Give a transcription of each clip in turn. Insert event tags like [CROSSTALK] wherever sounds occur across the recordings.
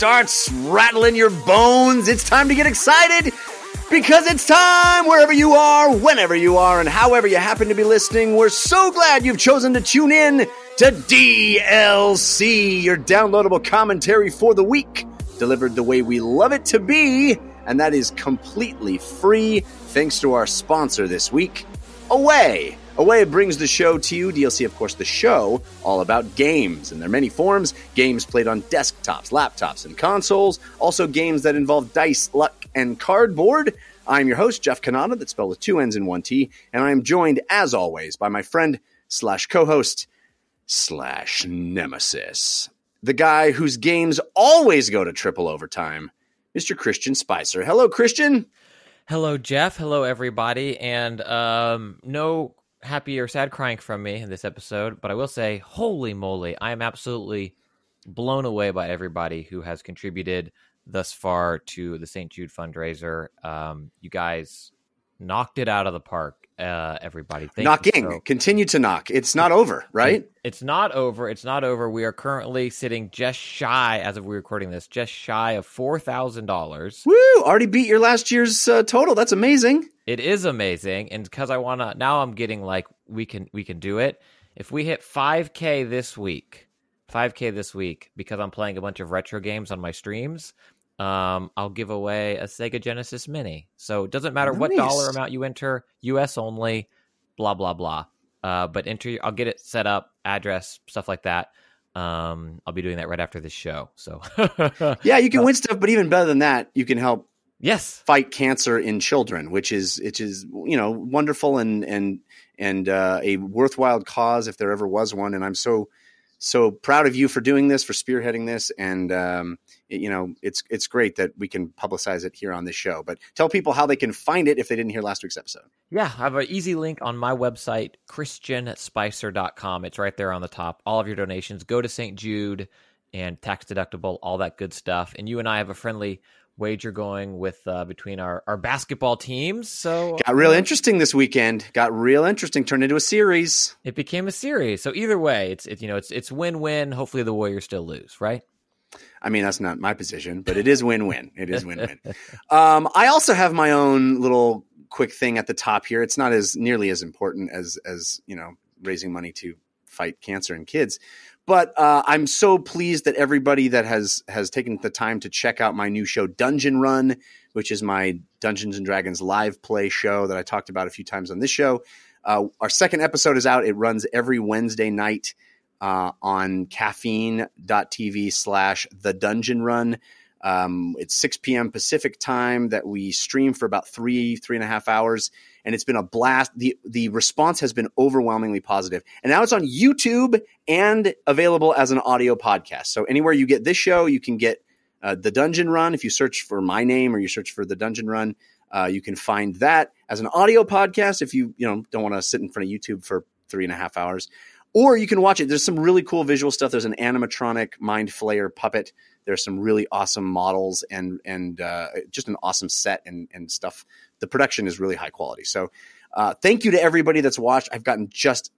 starts rattling your bones, it's time to get excited because it's time wherever you are, whenever you are, and however you happen to be listening. We're so glad you've chosen to tune in to DLC, your downloadable commentary for the week, delivered the way we love it to be, and that is completely free thanks to our sponsor this week, Away. Away brings the show to you. DLC, of course, the show all about games in their many forms. Games played on desktops, laptops, and consoles. Also, games that involve dice, luck, and cardboard. I'm your host, Jeff Cannata, that's spelled with two N's and one T, and I am joined, as always, by my friend slash co-host slash nemesis, the guy whose games always go to triple overtime, Mr. Christian Spicer. Hello, Christian. Hello, Jeff. Hello, everybody. And um, no happy or sad crying from me in this episode, but I will say, holy moly, I am absolutely blown away by everybody who has contributed thus far to the St. Jude fundraiser. Um, you guys knocked it out of the park. Uh, everybody, Thank knocking, so. continue to knock. It's not over, right? It's not over. It's not over. We are currently sitting just shy, as of we recording this, just shy of four thousand dollars. Woo! Already beat your last year's uh, total. That's amazing. It is amazing, and because I want to, now I'm getting like we can we can do it. If we hit five k this week, five k this week, because I'm playing a bunch of retro games on my streams, um, I'll give away a Sega Genesis Mini. So it doesn't matter nice. what dollar amount you enter, US only, blah blah blah. Uh, but enter, I'll get it set up, address, stuff like that. Um, I'll be doing that right after this show. So [LAUGHS] yeah, you can win stuff, but even better than that, you can help. Yes, fight cancer in children, which is which is you know wonderful and and and uh, a worthwhile cause if there ever was one. And I'm so so proud of you for doing this, for spearheading this, and um, it, you know it's it's great that we can publicize it here on this show. But tell people how they can find it if they didn't hear last week's episode. Yeah, I have an easy link on my website, christianspicer.com. It's right there on the top. All of your donations go to St. Jude and tax deductible, all that good stuff. And you and I have a friendly wager going with uh, between our, our basketball teams. So got real uh, interesting this weekend. Got real interesting. Turned into a series. It became a series. So either way, it's it, you know it's it's win win. Hopefully the Warriors still lose, right? I mean that's not my position, but it is win win. It is win win. [LAUGHS] um, I also have my own little quick thing at the top here. It's not as nearly as important as as you know raising money to fight cancer in kids. But uh, I'm so pleased that everybody that has has taken the time to check out my new show, Dungeon Run, which is my Dungeons and Dragons live play show that I talked about a few times on this show. Uh, our second episode is out. It runs every Wednesday night uh, on caffeine.tv slash the dungeon run. Um, it's 6 p.m. Pacific time that we stream for about three, three and a half hours. And it's been a blast. The, the response has been overwhelmingly positive. And now it's on YouTube and available as an audio podcast. So anywhere you get this show, you can get uh, the Dungeon Run. If you search for my name or you search for the Dungeon Run, uh, you can find that as an audio podcast. If you you know don't want to sit in front of YouTube for three and a half hours, or you can watch it. There's some really cool visual stuff. There's an animatronic mind flayer puppet there's some really awesome models and and uh, just an awesome set and and stuff. The production is really high quality. So uh, thank you to everybody that's watched. I've gotten just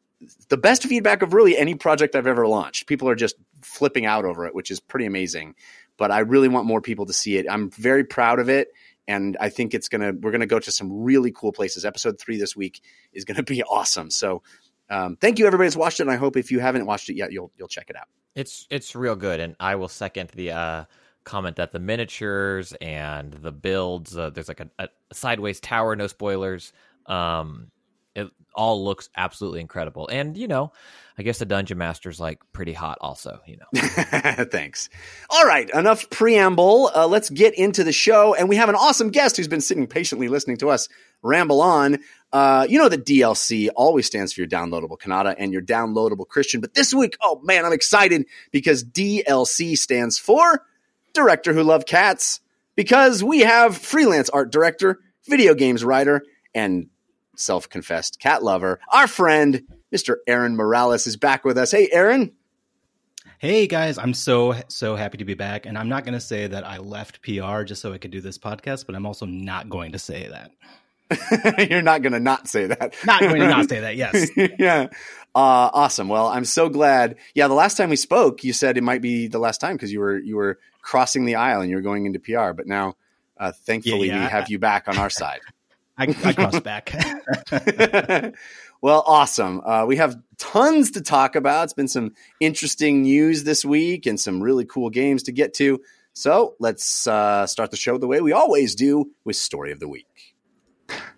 the best feedback of really any project I've ever launched. People are just flipping out over it, which is pretty amazing. But I really want more people to see it. I'm very proud of it and I think it's gonna we're gonna go to some really cool places. Episode three this week is gonna be [LAUGHS] awesome. So um, thank you everybody that's watched it, and I hope if you haven't watched it yet, you'll you'll check it out. It's it's real good, and I will second the uh, comment that the miniatures and the builds. Uh, there's like a, a, sideways tower, no spoilers. Um, it all looks absolutely incredible, and you know, I guess the dungeon master's like pretty hot, also. You know, [LAUGHS] thanks. All right, enough preamble. Uh, let's get into the show, and we have an awesome guest who's been sitting patiently listening to us ramble on. Uh, you know that DLC always stands for your downloadable Cannata and your downloadable Christian. But this week, oh man, I'm excited because DLC stands for Director Who Loved Cats because we have freelance art director, video games writer, and self confessed cat lover. Our friend, Mr. Aaron Morales, is back with us. Hey, Aaron. Hey guys, I'm so so happy to be back, and I'm not going to say that I left PR just so I could do this podcast, but I'm also not going to say that. [LAUGHS] You're not going to not say that. Not going to not say that. Yes. [LAUGHS] yeah. Uh, awesome. Well, I'm so glad. Yeah, the last time we spoke, you said it might be the last time because you were you were crossing the aisle and you're going into PR. But now, uh, thankfully, Yeah, yeah, we have you back on our side. [LAUGHS] I, I crossed back. [LAUGHS] well, awesome. Uh, we have tons to talk about. It's been some interesting news this week and some really cool games to get to. So let's uh, start the show the way we always do with Story of the Week.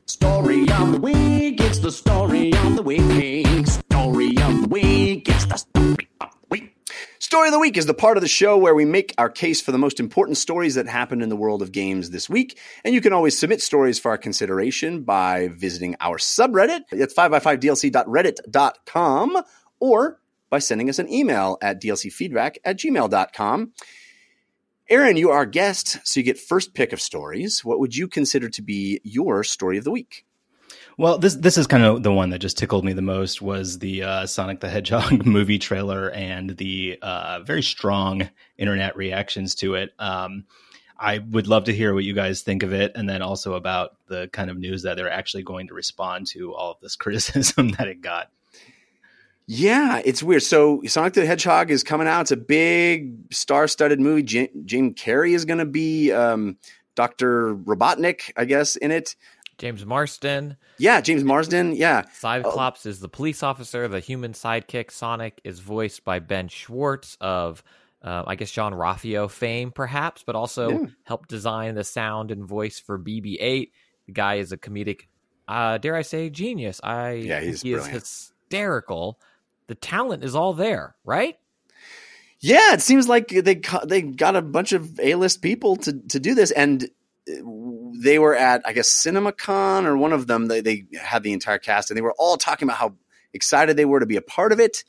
Story of the week, it's the story of the week. Story of the week, it's the story of the week. Story of the Week is the part of the show where we make our case for the most important stories that happened in the world of games this week. And you can always submit stories for our consideration by visiting our subreddit. It's 5x5dlc.reddit.com or by sending us an email at dlcfeedback at gmail.com. Aaron, you are our guest, so you get first pick of stories. What would you consider to be your story of the week? Well, this this is kind of the one that just tickled me the most was the uh, Sonic the Hedgehog [LAUGHS] movie trailer and the uh, very strong internet reactions to it. Um, I would love to hear what you guys think of it, and then also about the kind of news that they're actually going to respond to all of this [LAUGHS] criticism that it got. Yeah, it's weird. So Sonic the Hedgehog is coming out. It's a big star-studded movie. J- Jim Carrey is going to be um, Doctor Robotnik, I guess, in it. James Marston. Yeah, James Marsden. Yeah, Cyclops is the police officer. The human sidekick Sonic is voiced by Ben Schwartz of, uh, I guess, Jean-Ralphio fame, perhaps, but also Yeah. helped design the sound and voice for BB-8. The guy is a comedic, uh, dare I say, genius. I Yeah, he's he is hysterical. The talent is all there, right? yeah. It seems like they they got a bunch of A-list people to to do this, and uh, they were at I guess CinemaCon or one of them. They they had the entire cast, and they were all talking about how excited they were to be a part of it.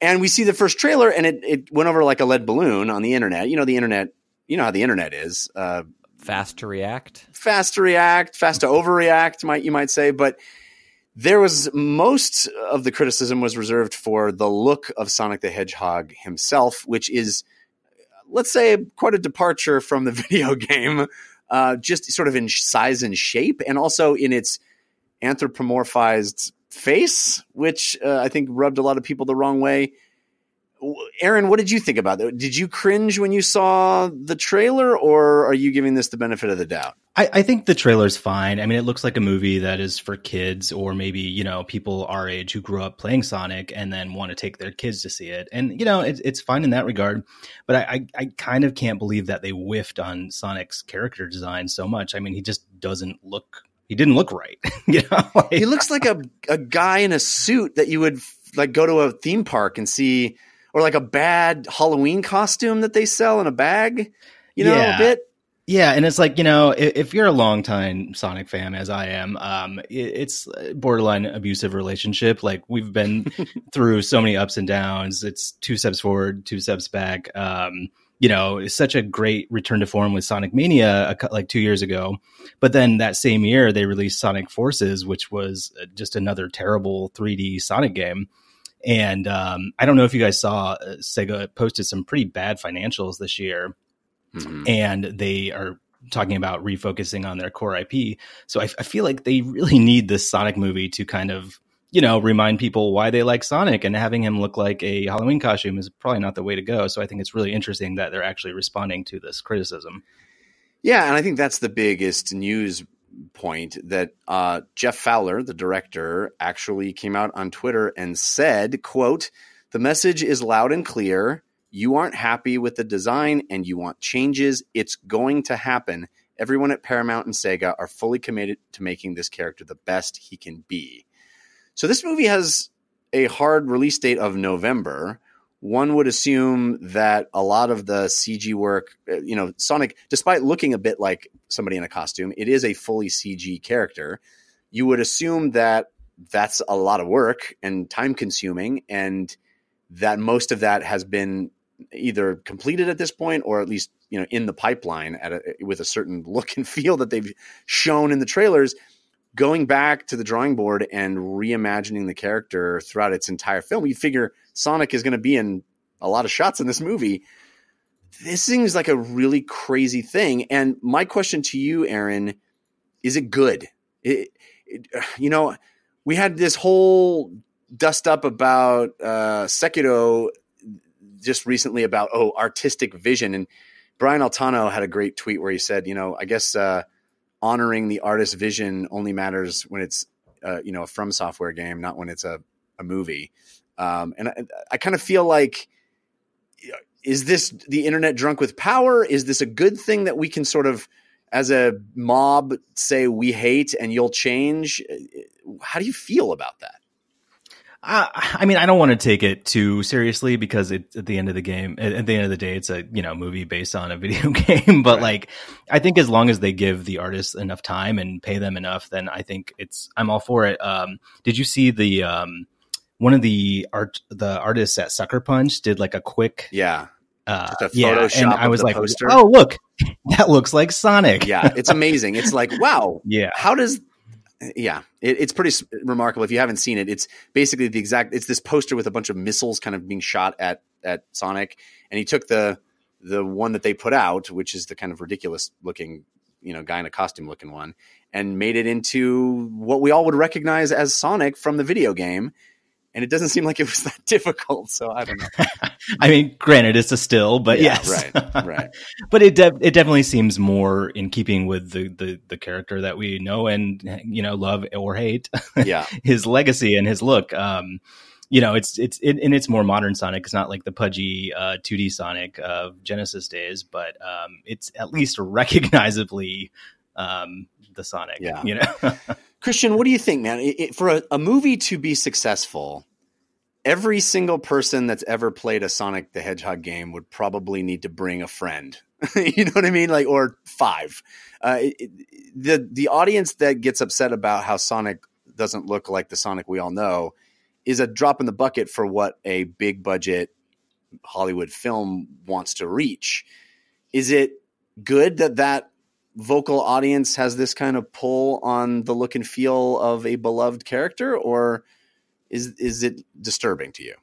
And we see the first trailer, and it it went over like a lead balloon on the internet. You know the internet. You know how the internet is. Uh, Fast to react. fast to react, fast to overreact, might you might say, but there was most of the criticism was reserved for the look of Sonic the Hedgehog himself, which is, let's say, quite a departure from the [LAUGHS] video game, uh, just sort of in size and shape, and also in its anthropomorphized face, which uh, I think rubbed a lot of people the wrong way. Aaron, what did you think about that? Did you cringe when you saw the trailer, or are you giving this the benefit of the doubt? I, I think the trailer's fine. I mean, it looks like a movie that is for kids or maybe, you know, people our age who grew up playing Sonic and then want to take their kids to see it. And, you know, it's, it's fine in that regard. But I, I, I kind of can't believe that they whiffed on Sonic's character design so much. I mean, he just doesn't look, he didn't look right. [LAUGHS] you know, [LAUGHS] like, he looks like a a guy in a suit that you would like go to a theme park and see, or like a bad Halloween costume that they sell in a bag. You know, Yeah. a bit. Yeah, and it's like you know, if, if you're a longtime Sonic fan, as I am, um, it, it's borderline abusive relationship. Like we've been [LAUGHS] through so many ups and downs. It's two steps forward, two steps back. Um, you know, it's such a great return to form with Sonic Mania, a, like two years ago. But then that same year, they released Sonic Forces, which was uh, just another terrible 3D Sonic game. And um, I don't know if you guys saw, uh, Sega posted some pretty bad financials this year Mhm. and they are talking about refocusing on their core IP. So I, I feel like they really [LAUGHS] need this Sonic movie to kind of, you know, remind people why they like Sonic and having him look like a Halloween costume is probably not the way to go. So I think it's really interesting that they're actually responding to this criticism. Yeah, and I think that's the biggest news point that uh, Jeff Fowler, the director, actually came out on Twitter and said, "quote The message is loud and clear. You aren't happy with the design and you want changes. It's going to happen. Everyone at Paramount and Sega are fully committed to making this character the best he can be." So this movie has a hard release date of November. One would assume that a lot of the CG work, uh, you know, Sonic, despite looking a bit like somebody in a costume, it is a fully CG character. You would assume that that's a lot of work and time consuming, and that most of that has been either completed at this point or at least you know in the pipeline at a, with a certain [LAUGHS] look and feel that they've shown in the trailers going back to the drawing board and reimagining the character throughout its entire film you figure sonic is going to be in a lot of shots in this movie. This seems like a really crazy thing. And my question to you aaron is it good? It, it, you know we had this whole dust up about uh sekiro just recently about oh artistic vision and Brian Altano had a great tweet where he said, you know, I guess uh, honoring the artist's vision only matters when it's uh, you know a From Software game, not when it's a a movie. Um, and I, I kind of feel like is this the internet drunk with power? Is this a good thing that we can sort of as a mob say we hate and you'll change? How do you feel about that? I mean, I don't want to take it too seriously because it, at the end of the game, at, at the end of the day, it's a you know movie based on a [LAUGHS] video game. But Right. like, I think as long as they give the artists enough time and pay them enough, then I think it's I'm all for it. Um, did you see the um, one of the art the artists at Sucker Punch did like a quick Yeah, uh, yeah, and I was like, poster? oh look, [LAUGHS] that looks like Sonic. yeah, it's amazing. It's like [LAUGHS] wow, yeah. how does yeah it, it's pretty remarkable. If you haven't seen it it's basically the exact it's this poster with a bunch of missiles kind of being shot at at sonic and he took the the one that they put out which is the kind of ridiculous looking you know guy in a costume looking one and made it into what we all would recognize as sonic from the video game and it doesn't seem like it was [LAUGHS] that difficult so i don't know [LAUGHS] I mean, granted, it's a still, but Yeah, yes, right [LAUGHS] right but it de- it definitely seems more in keeping with the, the the character that we know and you know love or hate yeah his legacy and his look. Um, you know, it's it's it, and it's more modern Sonic. It's not like the pudgy uh, 2D Sonic of Genesis days, but um, it's at least recognizably um, the Sonic. Yeah. you know. Christian, what do you think, man? It, it- for a, a movie to be successful, every single person that's ever played a Sonic the Hedgehog game would probably need to bring a friend. [LAUGHS] you know what I mean? Like, or five. Uh, it- the the audience that gets upset about how Sonic doesn't look like the Sonic we all know is a drop in the bucket for what a big budget Hollywood film wants to reach. Is it good that that vocal audience has this kind of pull on the look and feel of a beloved character, or is is it disturbing to you?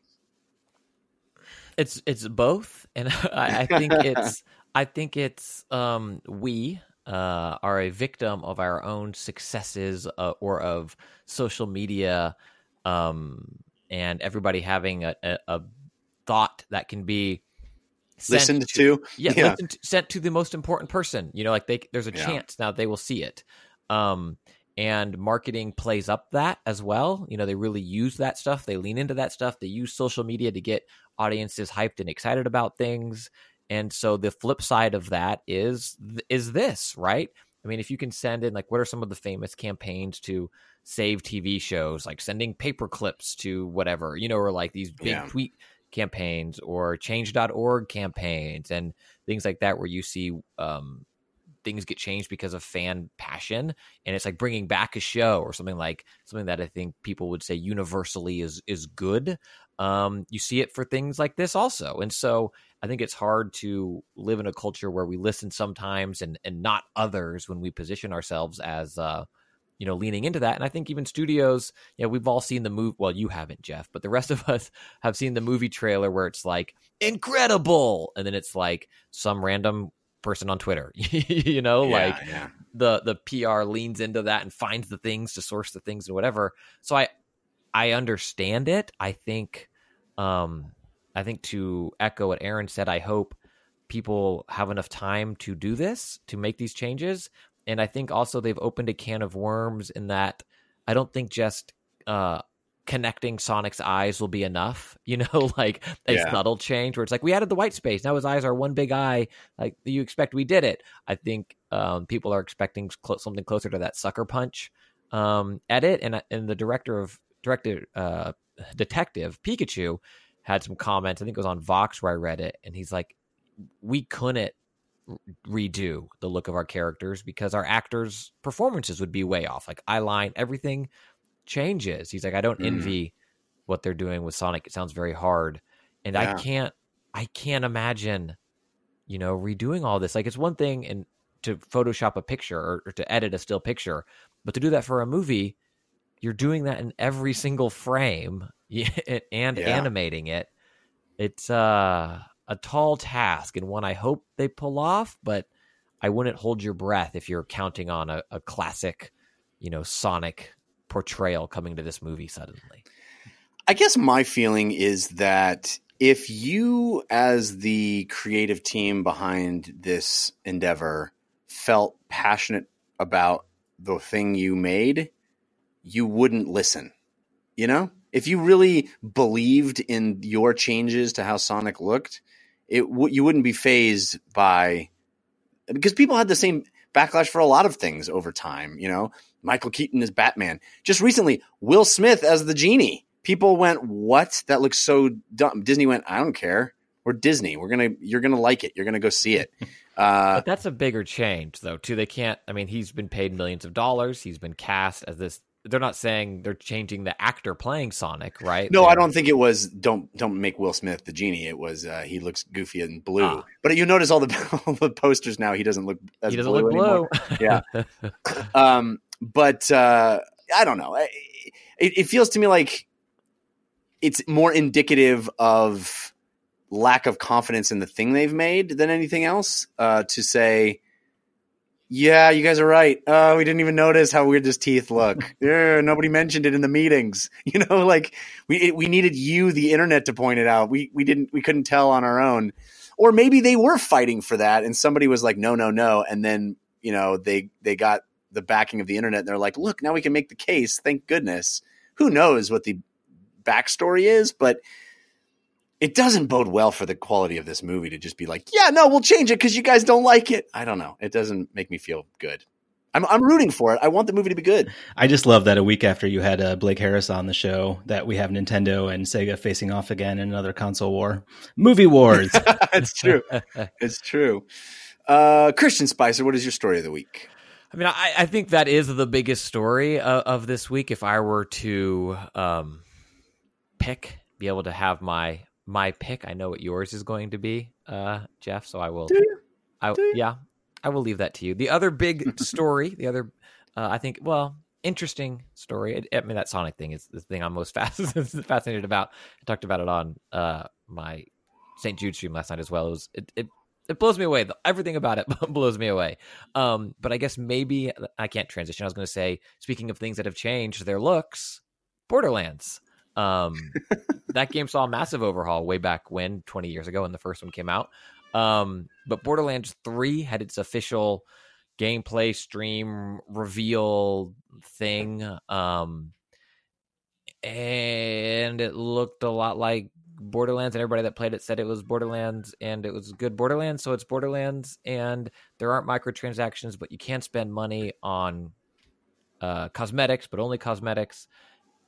It's it's both, and [LAUGHS] I, I think [LAUGHS] it's I think it's um, we uh, are a victim of our own successes uh, or of social media, um, and everybody having a, a, a thought that can be Listened to, yeah, Yeah. listened to- sent to the most important person. You know, like they there's a Yeah. chance now they will see it. Um, and marketing plays up that as well. You know, they really use that stuff. They lean into that stuff. They use social media to get audiences hyped and excited about things. And so the flip side of that is is this, right? I mean, if you can send in like what are some of the famous campaigns to save TV shows, like sending paper clips to whatever, you know, or like these big Yeah. tweet campaigns or change.org campaigns and things like that where you see um, things get changed because of fan passion. And it's like bringing back a show or something like something that i think people would say universally is is good. Um, you see it for things like this also. And so i think it's hard to live in a culture where we listen sometimes and and not others when we position ourselves as uh you know leaning into that and i think even studios you know we've all seen the movie well you haven't jeff but the rest of [LAUGHS] us have seen the movie trailer where it's like incredible and then it's like some random person on twitter [LAUGHS] you know like yeah, yeah. the the PR leans into that and finds the things to source the things and whatever. So I I understand it. I think um I think to echo what Aaron said, I hope people have enough time to do this, to make these changes. And I think also they've opened a can of worms in that I don't think just uh connecting Sonic's eyes will be enough. [LAUGHS] You know, [LAUGHS] like a Yeah. subtle change where it's like we added the white space. Now his eyes are one big eye. Like you expect we did it. I think um, people are expecting clo- something closer to that sucker punch um, edit, and and the director of director uh, detective Pikachu had some comments. I think it was on Vox where I read it, and he's like, "We couldn't redo the look of our characters because our actors' performances would be way off. Like eyeline, everything changes." He's like, "I don't Mm. envy what they're doing with Sonic. It sounds very hard, and Yeah. I can't, I can't imagine." You know, redoing all this. Like it's one thing and to Photoshop a picture or, or to edit a still picture, but to do that for a movie, you're doing that in every single frame [LAUGHS] and Yeah. animating it. It's uh, a tall task and one I hope they pull off, but I wouldn't hold your breath if you're counting on a, a classic, you know, Sonic portrayal coming to this movie suddenly. I guess my feeling is that if you, as the creative team behind this endeavor, felt passionate about the thing you made, you wouldn't listen. You know, if you really believed in your changes to how Sonic looked, it w- you wouldn't be fazed by because people had the same backlash for a lot of things over time. You know, Michael Keaton as Batman. Just recently, Will Smith as the genie. People went, "What? That looks so dumb." Disney went, "I don't care. We're Disney. We're gonna. You're gonna like it. You're gonna go see it." [LAUGHS] Uh, But that's a bigger change, though. Too, they can't. I mean, he's been paid millions of dollars. He's been cast as this. They're not saying they're changing the actor playing Sonic, right? No, I They're- don't think it was. Don't don't make Will Smith the genie. It was uh, he looks goofy and blue. Ah. But you notice all the [LAUGHS] all the posters now. He doesn't look as He doesn't blue look anymore. blue. Yeah. [LAUGHS] Um, but uh, I don't know. It, it feels to me like it's more indicative of lack of confidence in the thing they've made than anything else. Uh, to say, yeah, you guys are right. Oh, we didn't even notice how weird his teeth look. [LAUGHS] yeah, nobody mentioned it in the meetings. [LAUGHS] You know, like we it, we needed you, the internet, to point it out. We we didn't we couldn't tell on our own. Or maybe they were fighting for that, and somebody was like, no, no, no, and then you know they they got the backing of the internet. and They're like, look, now we can make the case. Thank goodness. Who knows what the backstory is, but it doesn't bode well for the quality of this movie to just be like, yeah, no, we'll change it because you guys don't like it. I don't know. It doesn't make me feel good. I'm I'm rooting for it. I want the movie to be good. I just love that a week after you had uh, Blake Harris on the show, that we have Nintendo and Sega facing off again in another console war, movie wars. [LAUGHS] it's true. It's true. Uh, Christian Spicer, what is your story of the week? I mean, I, I think that is the biggest story of, of this week. If I were to um, pick, be able to have my my pick, I know what yours is going to be, uh, Jeff. So I will. I, yeah, I will leave that to you. The other big [LAUGHS] story, the other, uh, I think, well, interesting story. I, I mean, that Sonic thing is the thing I'm most [LAUGHS] fascinated fascinated about. I talked about it on uh, my St. Jude stream last night as well. It was it. it it blows me away. Everything about it [LAUGHS] blows me away. Um, but I guess maybe I can't transition. I was going to say, speaking of things that have changed their looks, Borderlands. Um, that game saw a massive overhaul way back when, 20 years ago, when the first one came out. Um, but Borderlands 3 had its official gameplay stream reveal thing. Um, and it looked a lot like Borderlands, and everybody that played it said it was Borderlands and it was good Borderlands. So it's Borderlands, and there aren't microtransactions, but you can't spend money on uh, cosmetics, but only cosmetics.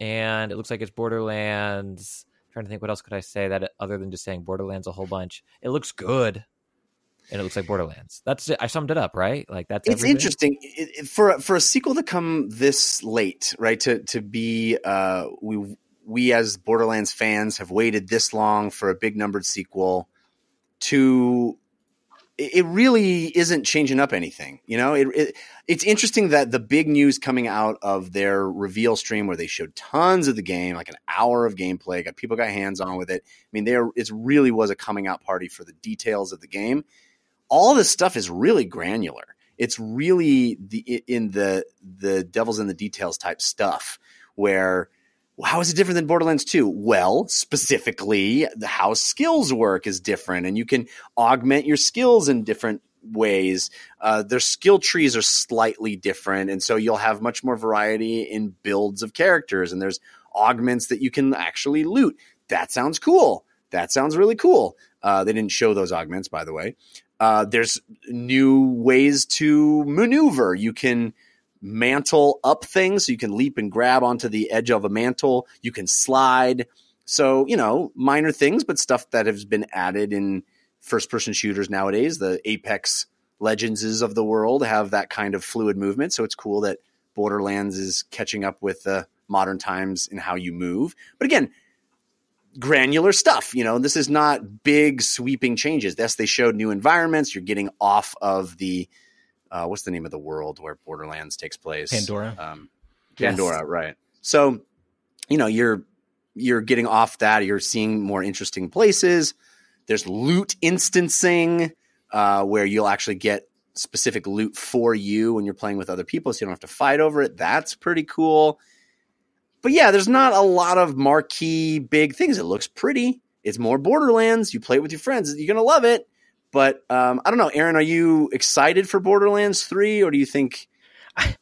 And it looks like it's Borderlands. trying to think, what else could I say that other than just saying Borderlands a whole bunch? It looks good, and it looks like Borderlands. That's it. I summed it up, right? Like that's It's everything? interesting it, it- for for a sequel to come this late, right? To to be uh, we we as Borderlands fans have waited this long for a big numbered sequel. To it really isn't changing up anything, you know. It, it it's interesting that the big news coming out of their reveal stream, where they showed tons of the game, like an hour of gameplay, got people got hands on with it. I mean, there it really was a coming out party for the details of the game all this stuff is really granular. It's really the in the the devil's in the details type stuff where how is it different than Borderlands 2? Well, specifically, how skills work is different, and you can augment your skills in different ways. Uh, their skill trees are slightly different, and so you'll have much more variety in builds of characters, and there's augments that you can actually loot. That sounds cool. That sounds really cool. Uh, they didn't show those augments, by the way. Uh, there's new ways to maneuver. You can mantle up things, so you can leap and grab onto the edge of a mantle. You can slide. So, you know, minor things, but stuff that has been added in first person shooters nowadays. The Apex Legends of the world have that kind of fluid movement. So it's cool that Borderlands is catching up with the modern times in how you move. But again, granular stuff. You know, this is not big sweeping changes. Yes, they showed new environments. You're getting off of the uh, what's the name of the world where Borderlands takes place? Pandora. Um, Yes. Pandora, right? So, you know, you're you're getting off that. You're seeing more interesting places. There's loot instancing uh, where you'll actually get specific loot for you when you're playing with other people, so you don't have to fight over it. That's pretty cool. But yeah, there's not a lot of marquee big things. It looks pretty. it's more Borderlands. You play it with your friends. You're gonna love it. But um, I don't know, Aaron. Are you excited for Borderlands Three, or do you think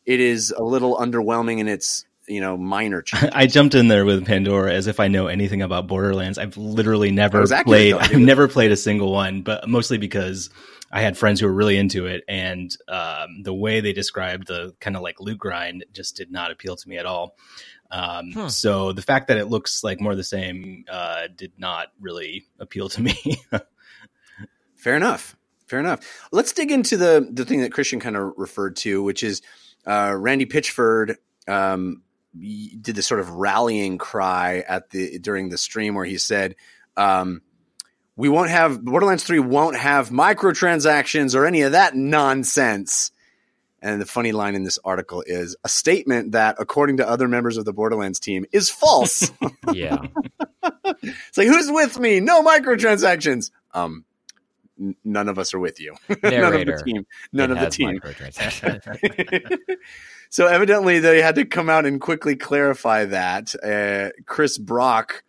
it is a little underwhelming in its you know minor [LAUGHS] changes? I jumped in there with Pandora as if I know anything about Borderlands. I've literally never was played. though, I've never played a single one, but mostly because I had friends who were really into it, and um, the way they described the kind of like loot grind just did not appeal to me at all. Um, Hmm. So the fact that it looks like more of the same uh, did not really appeal to me. [LAUGHS] Fair enough. Fair enough. Let's dig into the the thing that Christian kind of referred to, which is uh, Randy Pitchford um, did this sort of rallying cry at the during the stream where he said, um, "We won't have Borderlands Three won't have microtransactions or any of that nonsense." And the funny line in this article is a statement that, according to other members of the Borderlands team, is false. [LAUGHS] Yeah. [LAUGHS] it's like, who's with me? No microtransactions. Um, none of us are with you. [LAUGHS] none of the team. None of the team. [LAUGHS] [LAUGHS] so evidently they had to come out and quickly clarify that. Uh, Chris Brock,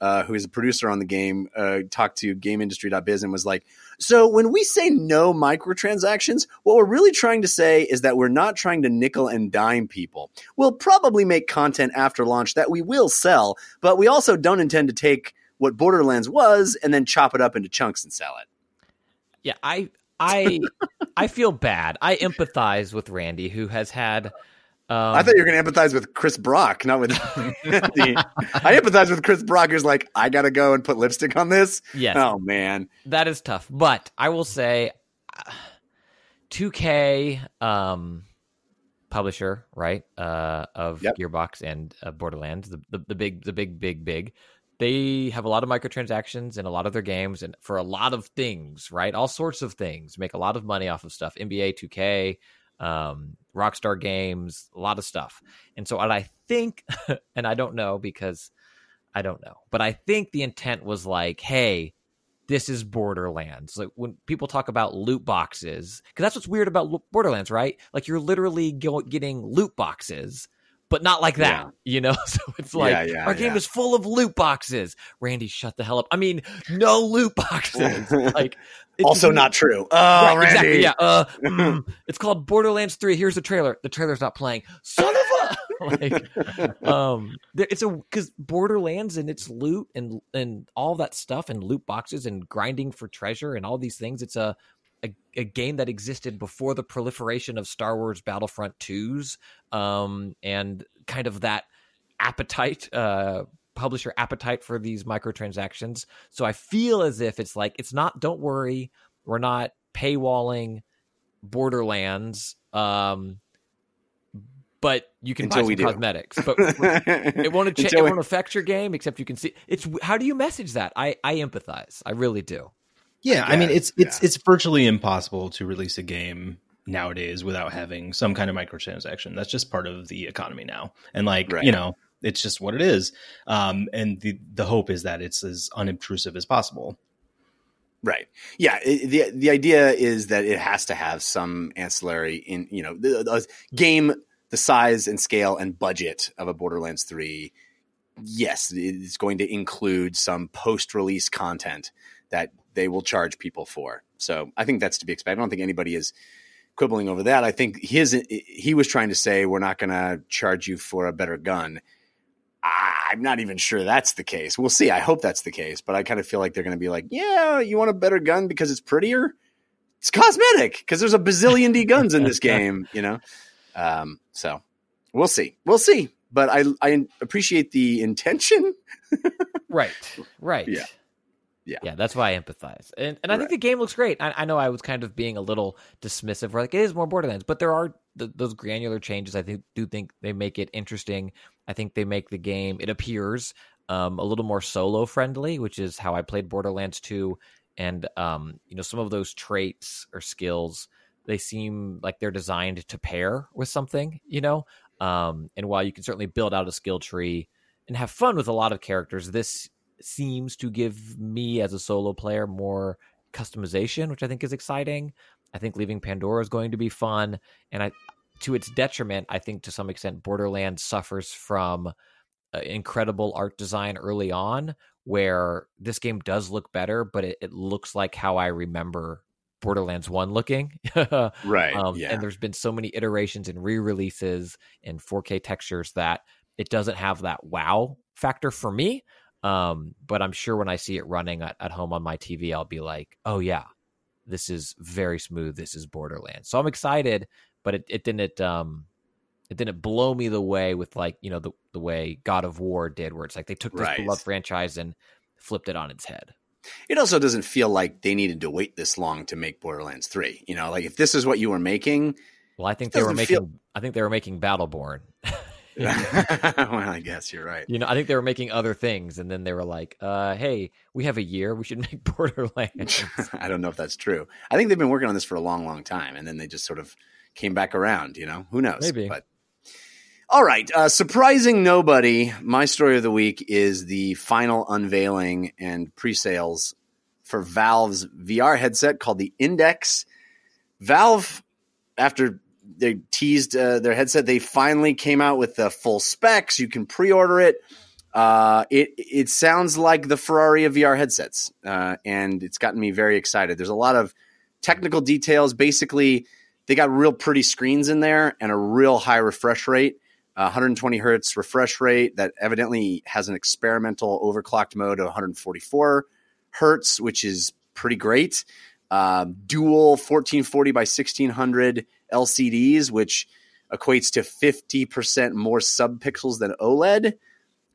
uh, who is a producer on the game, uh, talked to GameIndustry.biz and was like, "So when we say no microtransactions, what we're really trying to say is that we're not trying to nickel and dime people. We'll probably make content after launch that we will sell, but we also don't intend to take." What Borderlands was, and then chop it up into chunks and sell it. Yeah, I I I feel bad. I empathize with Randy, who has had. Um, I thought you were going to empathize with Chris Brock, not with the. I empathize with Chris Brock, who's like, I got to go and put lipstick on this. yes, Oh man, that is tough. But I will say, two K um, publisher, right, uh, of Yep. Gearbox and uh, Borderlands, the, the the big the big big big. They have a lot of microtransactions in a lot of their games, and for a lot of things, right, all sorts of things, make a lot of money off of stuff. NBA, two K, um, Rockstar Games, a lot of stuff. And so what I think, [LAUGHS] and I don't know because I don't know, but I think the intent was like, hey, this is Borderlands. Like when people talk about loot boxes, because that's what's weird about Borderlands, right? Like you're literally go- getting loot boxes, but not like that, Yeah. you know? [LAUGHS] So it's like Yeah, yeah, our game is full of loot boxes. Randy, shut the hell up. I mean, no loot boxes. [LAUGHS] like also not true. Oh, Right, Randy. exactly. Yeah. Uh, [LAUGHS] mm, it's called Borderlands Three. Here's the trailer. The trailer's not playing. Son of a. like, um, there, it's a because Borderlands and its loot and and all that stuff and loot boxes and grinding for treasure and all these things. It's a a, a game that existed before the proliferation of Star Wars Battlefront 2s um, and kind of that appetite, uh, publisher appetite for these microtransactions. So I feel as if it's like, it's not, don't worry, we're not paywalling Borderlands, um, but you can Until buy some cosmetics. But [LAUGHS] it won't, cha- it won't affect your game except you can see it's how do you message that i i empathize i really do Yeah, I mean Yeah, it's it's it's virtually impossible to release a game nowadays without having some kind of microtransaction. That's just part of the economy now. And like, Right. you know, it's just what it is. Um and the the hope is that it's as unobtrusive as possible. Right. Yeah. It, the The idea is that it has to have some ancillary in you know the, the game, the size and scale and budget of a Borderlands Three. Yes, it's going to include some post release content that they will charge people for. So I think that's to be expected. I don't think anybody is quibbling over that. I think his he was trying to say we're not going to charge you for a better gun. I'm not even sure that's the case. We'll see. I hope that's the case, but I kind of feel like they're going to be like, "Yeah, you want a better gun because it's prettier? It's cosmetic because there's a bazillion D guns in this [LAUGHS] game, you know." Um, so we'll see. We'll see. But I I appreciate the intention. [LAUGHS] right right Yeah. Yeah. yeah that's why i empathize. And and i think the game looks great. I, I know i was kind of being a little dismissive like it is more borderlands but there are th- those granular changes i think do think they make it interesting. I think they make the game it appears um, a little more solo friendly which is how i played borderlands 2 and um, you know some of those traits or skills they seem like they're designed to pair with something you know? Um, and while you can certainly build out a skill tree and have fun with a lot of characters this seems to give me as a solo player more customization which i think is exciting i think leaving pandora is going to be fun and i to its detriment i think to some extent borderlands suffers from uh, incredible art design early on, where this game does look better, but it, it looks like how I remember Borderlands 1 looking. [LAUGHS] Right. Um, yeah. And there's been so many iterations and re releases and 4K textures that it doesn't have that wow factor for me. Um, but I'm sure when I see it running at, at home on my TV, I'll be like, oh, yeah, this is very smooth. This is Borderlands. So I'm excited, but it, it didn't. Um, it didn't blow me the way with like you know the the way God of War did, where it's like they took this Right. beloved franchise and flipped it on its head. it also doesn't feel like they needed to wait this long to make Borderlands 3. You know, like if this is what you were making, Well, I think they were making. feel- I think they were making Battleborn. [LAUGHS] [LAUGHS] well, I [LAUGHS] guess you're right. You know, I think they were making other things, and then they were like, uh, "Hey, we have a year. We should [LAUGHS] make Borderlands." I don't know if that's true. I think they've been working on this for a long, long time, and then they just sort of came back around. You know, who knows? Maybe. But all right, uh, surprising nobody. My story of the week is the final unveiling and pre-sales for Valve's VR headset called the Index. Valve, after they teased uh, their headset, they finally came out with the full specs. You can pre-order it. Uh, it it sounds like the Ferrari of VR headsets, uh, and it's gotten me very excited. There's a lot of technical details. Basically, they got real pretty screens in there and a real high refresh rate, uh, 120 hertz refresh rate that evidently has an experimental overclocked mode of 144 hertz, which is pretty great. Uh, dual 1440 by 1600 LCDs, which equates to 50% more subpixels than OLED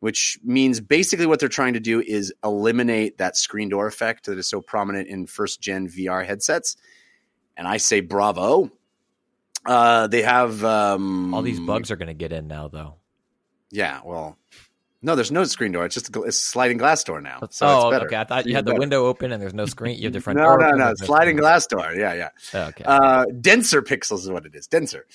which means basically what they're trying to do is eliminate that screen door effect that is so prominent in first gen VR headsets. And I say bravo. Uh, they have um, All these bugs are going to get in now, though. Yeah, well, no, there's no screen door. It's just a, it's a sliding glass door now. So oh, okay. I thought you had the better. window open and there's no screen. You have the front [LAUGHS] No, door. no, no. no Sliding glass door. Yeah, yeah. Oh, okay. Uh, denser pixels is what it is. Denser.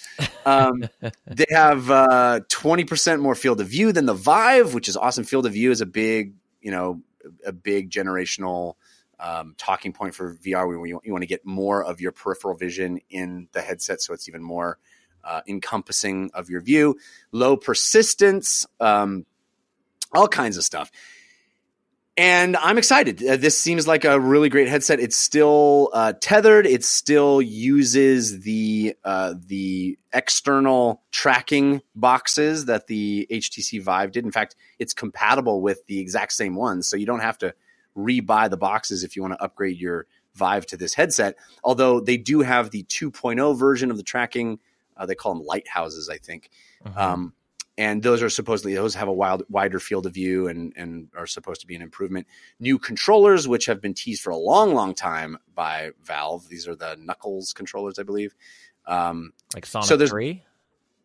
Um, [LAUGHS] they have uh, 20% more field of view than the Vive, which is awesome. Field of view is a big, you know, a big generational um, talking point for VR. Where you, you want to get more of your peripheral vision in the headset, so it's even more uh, encompassing of your view. Low persistence, um, all kinds of stuff and I'm excited. Uh, this seems like a really great headset. It's still uh, tethered. It still uses the uh, the external tracking boxes that the HTC Vive did. In fact, it's compatible with the exact same ones, so you don't have to rebuy the boxes if you want to upgrade your Vive to this headset. Although they do have the 2.0 version of the tracking. Uh, they call them lighthouses, I think. Mhm. Um, and those are supposedly those have a wild, wider field of view and and are supposed to be an improvement. New controllers, which have been teased for a long, long time by Valve. These are the Knuckles controllers, I believe. Um, like Sonic so there's- 3?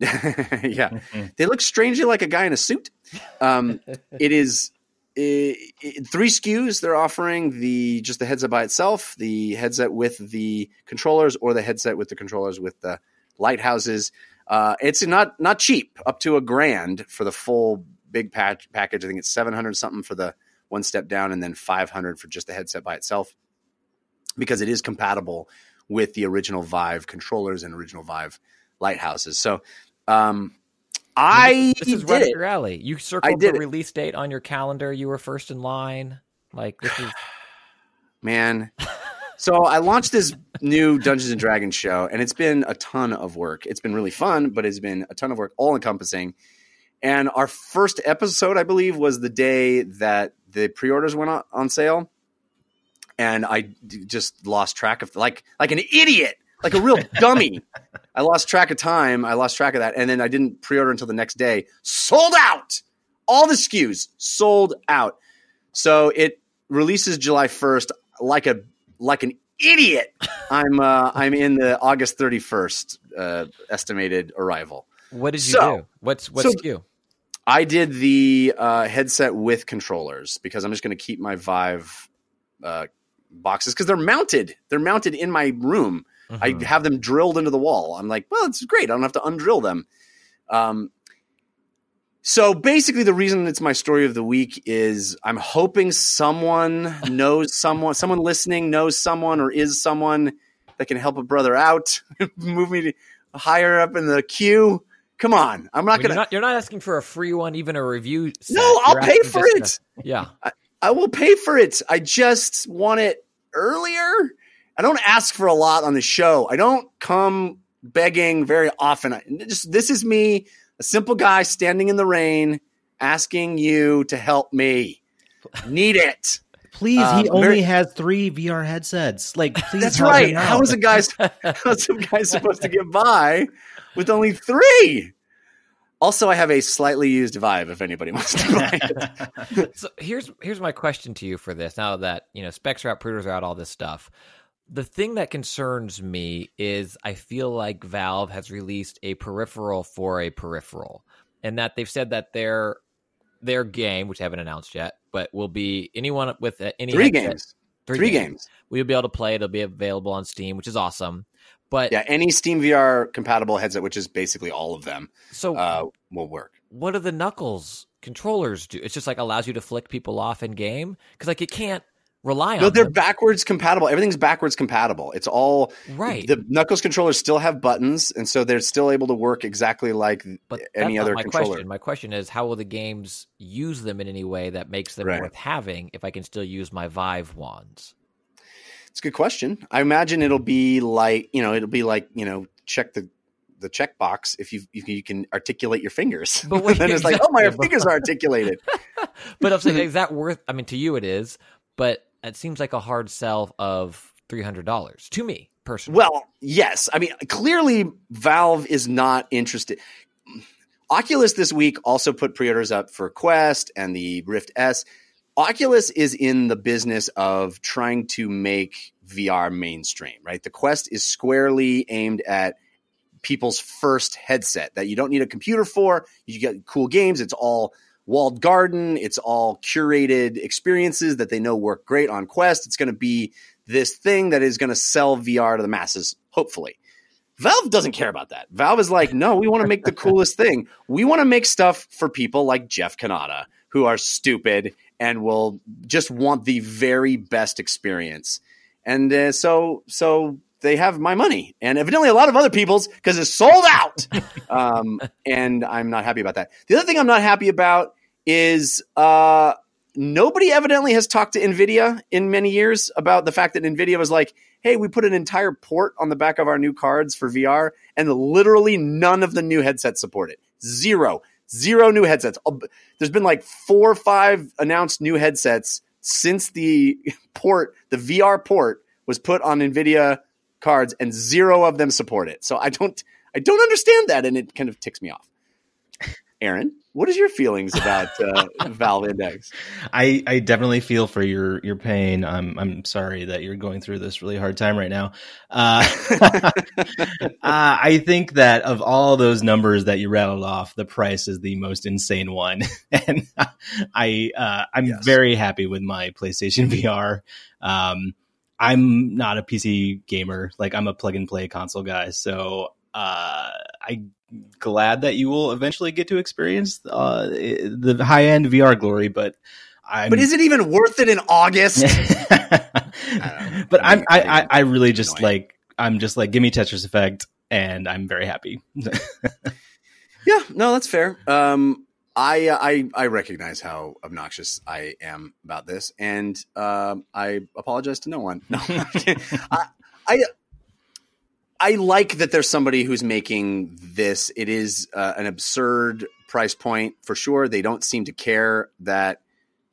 [LAUGHS] yeah, [LAUGHS] they look strangely like a guy in a suit. Um, it is i i three SKUs they're offering the just the headset by itself, the headset with the controllers, or the headset with the controllers with the lighthouses. Uh, it's not not cheap, up to a grand for the full big patch package. I think it's seven hundred something for the one step down, and then five hundred for just the headset by itself, because it is compatible with the original Vive controllers and original Vive lighthouses. So, um, I This is right your alley. You circled the release date on your calendar. You were first in line. Like this is [SIGHS] man. So I launched this new Dungeons and Dragons show, and it's been a ton of work. It's been really fun, but it's been a ton of work, all encompassing. And our first episode, I believe, was the day that the pre-orders went on, on sale, and I d- just lost track of like like an idiot, like a real [LAUGHS] dummy. I lost track of time. I lost track of that, and then I didn't pre-order until the next day. Sold out. All the SKUs sold out. So it releases July first, like a like an idiot. I'm uh, I'm in the August 31st uh, estimated arrival. what did you So- do? What's what's so- SKU? I did the uh, headset with controllers because I'm just going to keep my Vive uh, boxes because they're mounted. They're mounted in my room. I Mhm. have them drilled into the wall. I'm like, well, it's great. I don't have to undrill them. Um, so basically, the reason it's my story of the week is I'm hoping someone knows someone, someone listening knows someone or is someone that can help a brother out, [LAUGHS] move me to higher up in the queue, Come on, I'm not Well, gonna. you're, not, you're not asking for a free one, even a review. set. No, I'll pay for it. to- yeah. I will pay for it. I just want it earlier. I don't ask for a lot on the show. I don't come begging very often. I, just this is me, a simple guy standing in the rain, asking you to help me. Need it. Please, Um, he only very- has three VR headsets. Like, please. That's right. him How out. [LAUGHS] is a guy? How is some guy supposed to get by with only three? Also, I have a slightly used Vive. If anybody [LAUGHS] wants to buy it. So here's here's my question to you for this. Now that you know specs are out, printers are out, all this stuff. The thing that concerns me is I feel like Valve has released a peripheral for a peripheral, and that they've said that their their game, which they haven't announced yet, but will be anyone with uh, any Three headset- games. Three games. We'll be able to play. It'll be available on Steam, which is awesome. But Yeah, any Steam VR compatible headset, which is basically all of them, so uh, will work. what do the Knuckles controllers do? It's just like allows you to flick people off in game because like you can't rely No, they're them. backwards compatible. Everything's backwards compatible. It's all right. The Knuckles controllers still have buttons, and so they're still able to work exactly like But any other my controller. question. My question is, how will the games use them in any way that makes them Right. worth having if I can still use my Vive wands? It's a good question. I imagine it'll be like you know, it'll be like you know, check the the checkbox if you if you can articulate your fingers. [LAUGHS] But [LAUGHS] wait, then it's like, oh, my exactly. fingers are articulated. [LAUGHS] But I'm saying, is that worth? I mean, to you it is, but it seems like a hard sell of three hundred dollars to me personally. Well, yes. I mean, clearly Valve is not interested. Oculus this week also put pre-orders up for Quest and the Rift S. Oculus is in the business of trying to make VR mainstream, right? The Quest is squarely aimed at people's first headset that you don't need a computer for. You get cool games. It's all walled garden. It's all curated experiences that they know work great on Quest. It's going to be this thing that is going to sell VR to the masses, hopefully. Valve doesn't care about that. Valve is like, no, we want to make the coolest [LAUGHS] thing. We want to make stuff for people like Jeff Cannata, who are stupid and will just want the very best experience. And uh, so, so they have my money, and evidently a lot of other people's because it's sold out. [LAUGHS] um, and I'm not happy about that. The other thing I'm not happy about is uh, nobody evidently has talked to Nvidia in many years about the fact that Nvidia was like, "Hey, we put an entire port on the back of our new cards for VR, and literally none of the new headsets support it. Zero, zero new headsets. There's been like four or five announced new headsets since the [LAUGHS] port, the VR port, was put on Nvidia cards, and zero of them support it. So I don't, I don't understand that, and it kind of ticks me off. Aaron, what is your feelings about uh, [LAUGHS] Valve Index? I, I definitely feel for your your pain. I'm I'm sorry that you're going through this really hard time right now. Uh, [LAUGHS] uh, I think that of all those numbers that you rattled off, the price is the most insane one, [LAUGHS] and I uh, I'm Yes. very happy with my PlayStation VR. Um, I'm not a PC gamer; like I'm a plug and play console guy. So uh, I'm glad that you will eventually get to experience uh, the high end VR glory, but. I'm, But is it even worth it in August? [LAUGHS] [LAUGHS] but I'm, I, I, I really just annoying. like, I'm just like, give me Tetris Effect, and I'm very happy. [LAUGHS] yeah, no, that's fair. Um, I, uh, I I recognize how obnoxious I am about this, and um, I apologize to no one. [LAUGHS] No, I, I I like that there's somebody who's making this. It is uh, an absurd price point for sure. They don't seem to care that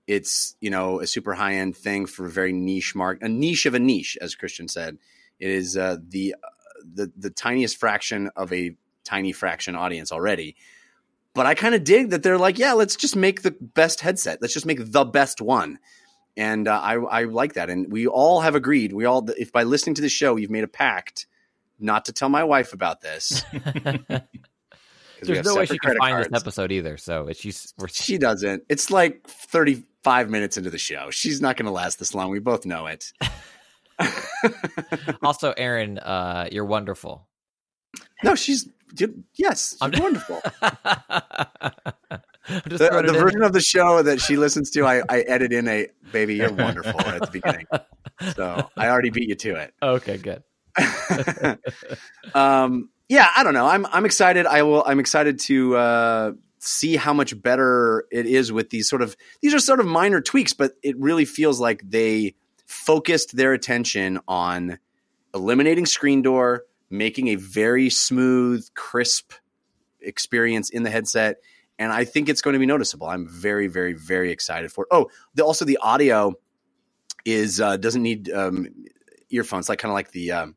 it's you know a super high end thing for a very niche mark, a niche of a niche, as Christian said. It is uh, the the the tiniest fraction of a tiny fraction audience already. But I kind of dig that they're like, yeah, let's just make the best headset. Let's just make the best one. And uh, I, I like that. And we all have agreed. We all, if by listening to the show, you've made a pact not to tell my wife about this. [LAUGHS] There's no way she can find cards. this episode either. So it's she's we're, She doesn't. It's like 35 minutes into the show. She's not going to last this long. We both know it. [LAUGHS] also Aaron. Uh, you're wonderful. no, she's, yes, [LAUGHS] wonderful. The, the version of the show that she listens to, I, I edit in a baby, you're wonderful at the beginning. So I already beat you to it. Okay, good. [LAUGHS] um, yeah, I don't know. I'm I'm excited. I will. I'm excited to uh, see how much better it is with these sort of. These are sort of minor tweaks, but it really feels like they focused their attention on eliminating screen door, making a very smooth, crisp experience in the headset, and I think it's going to be noticeable. I'm very, very, very excited for it. Oh, the, also the audio is uh, doesn't need um, earphones, like kind of like the um,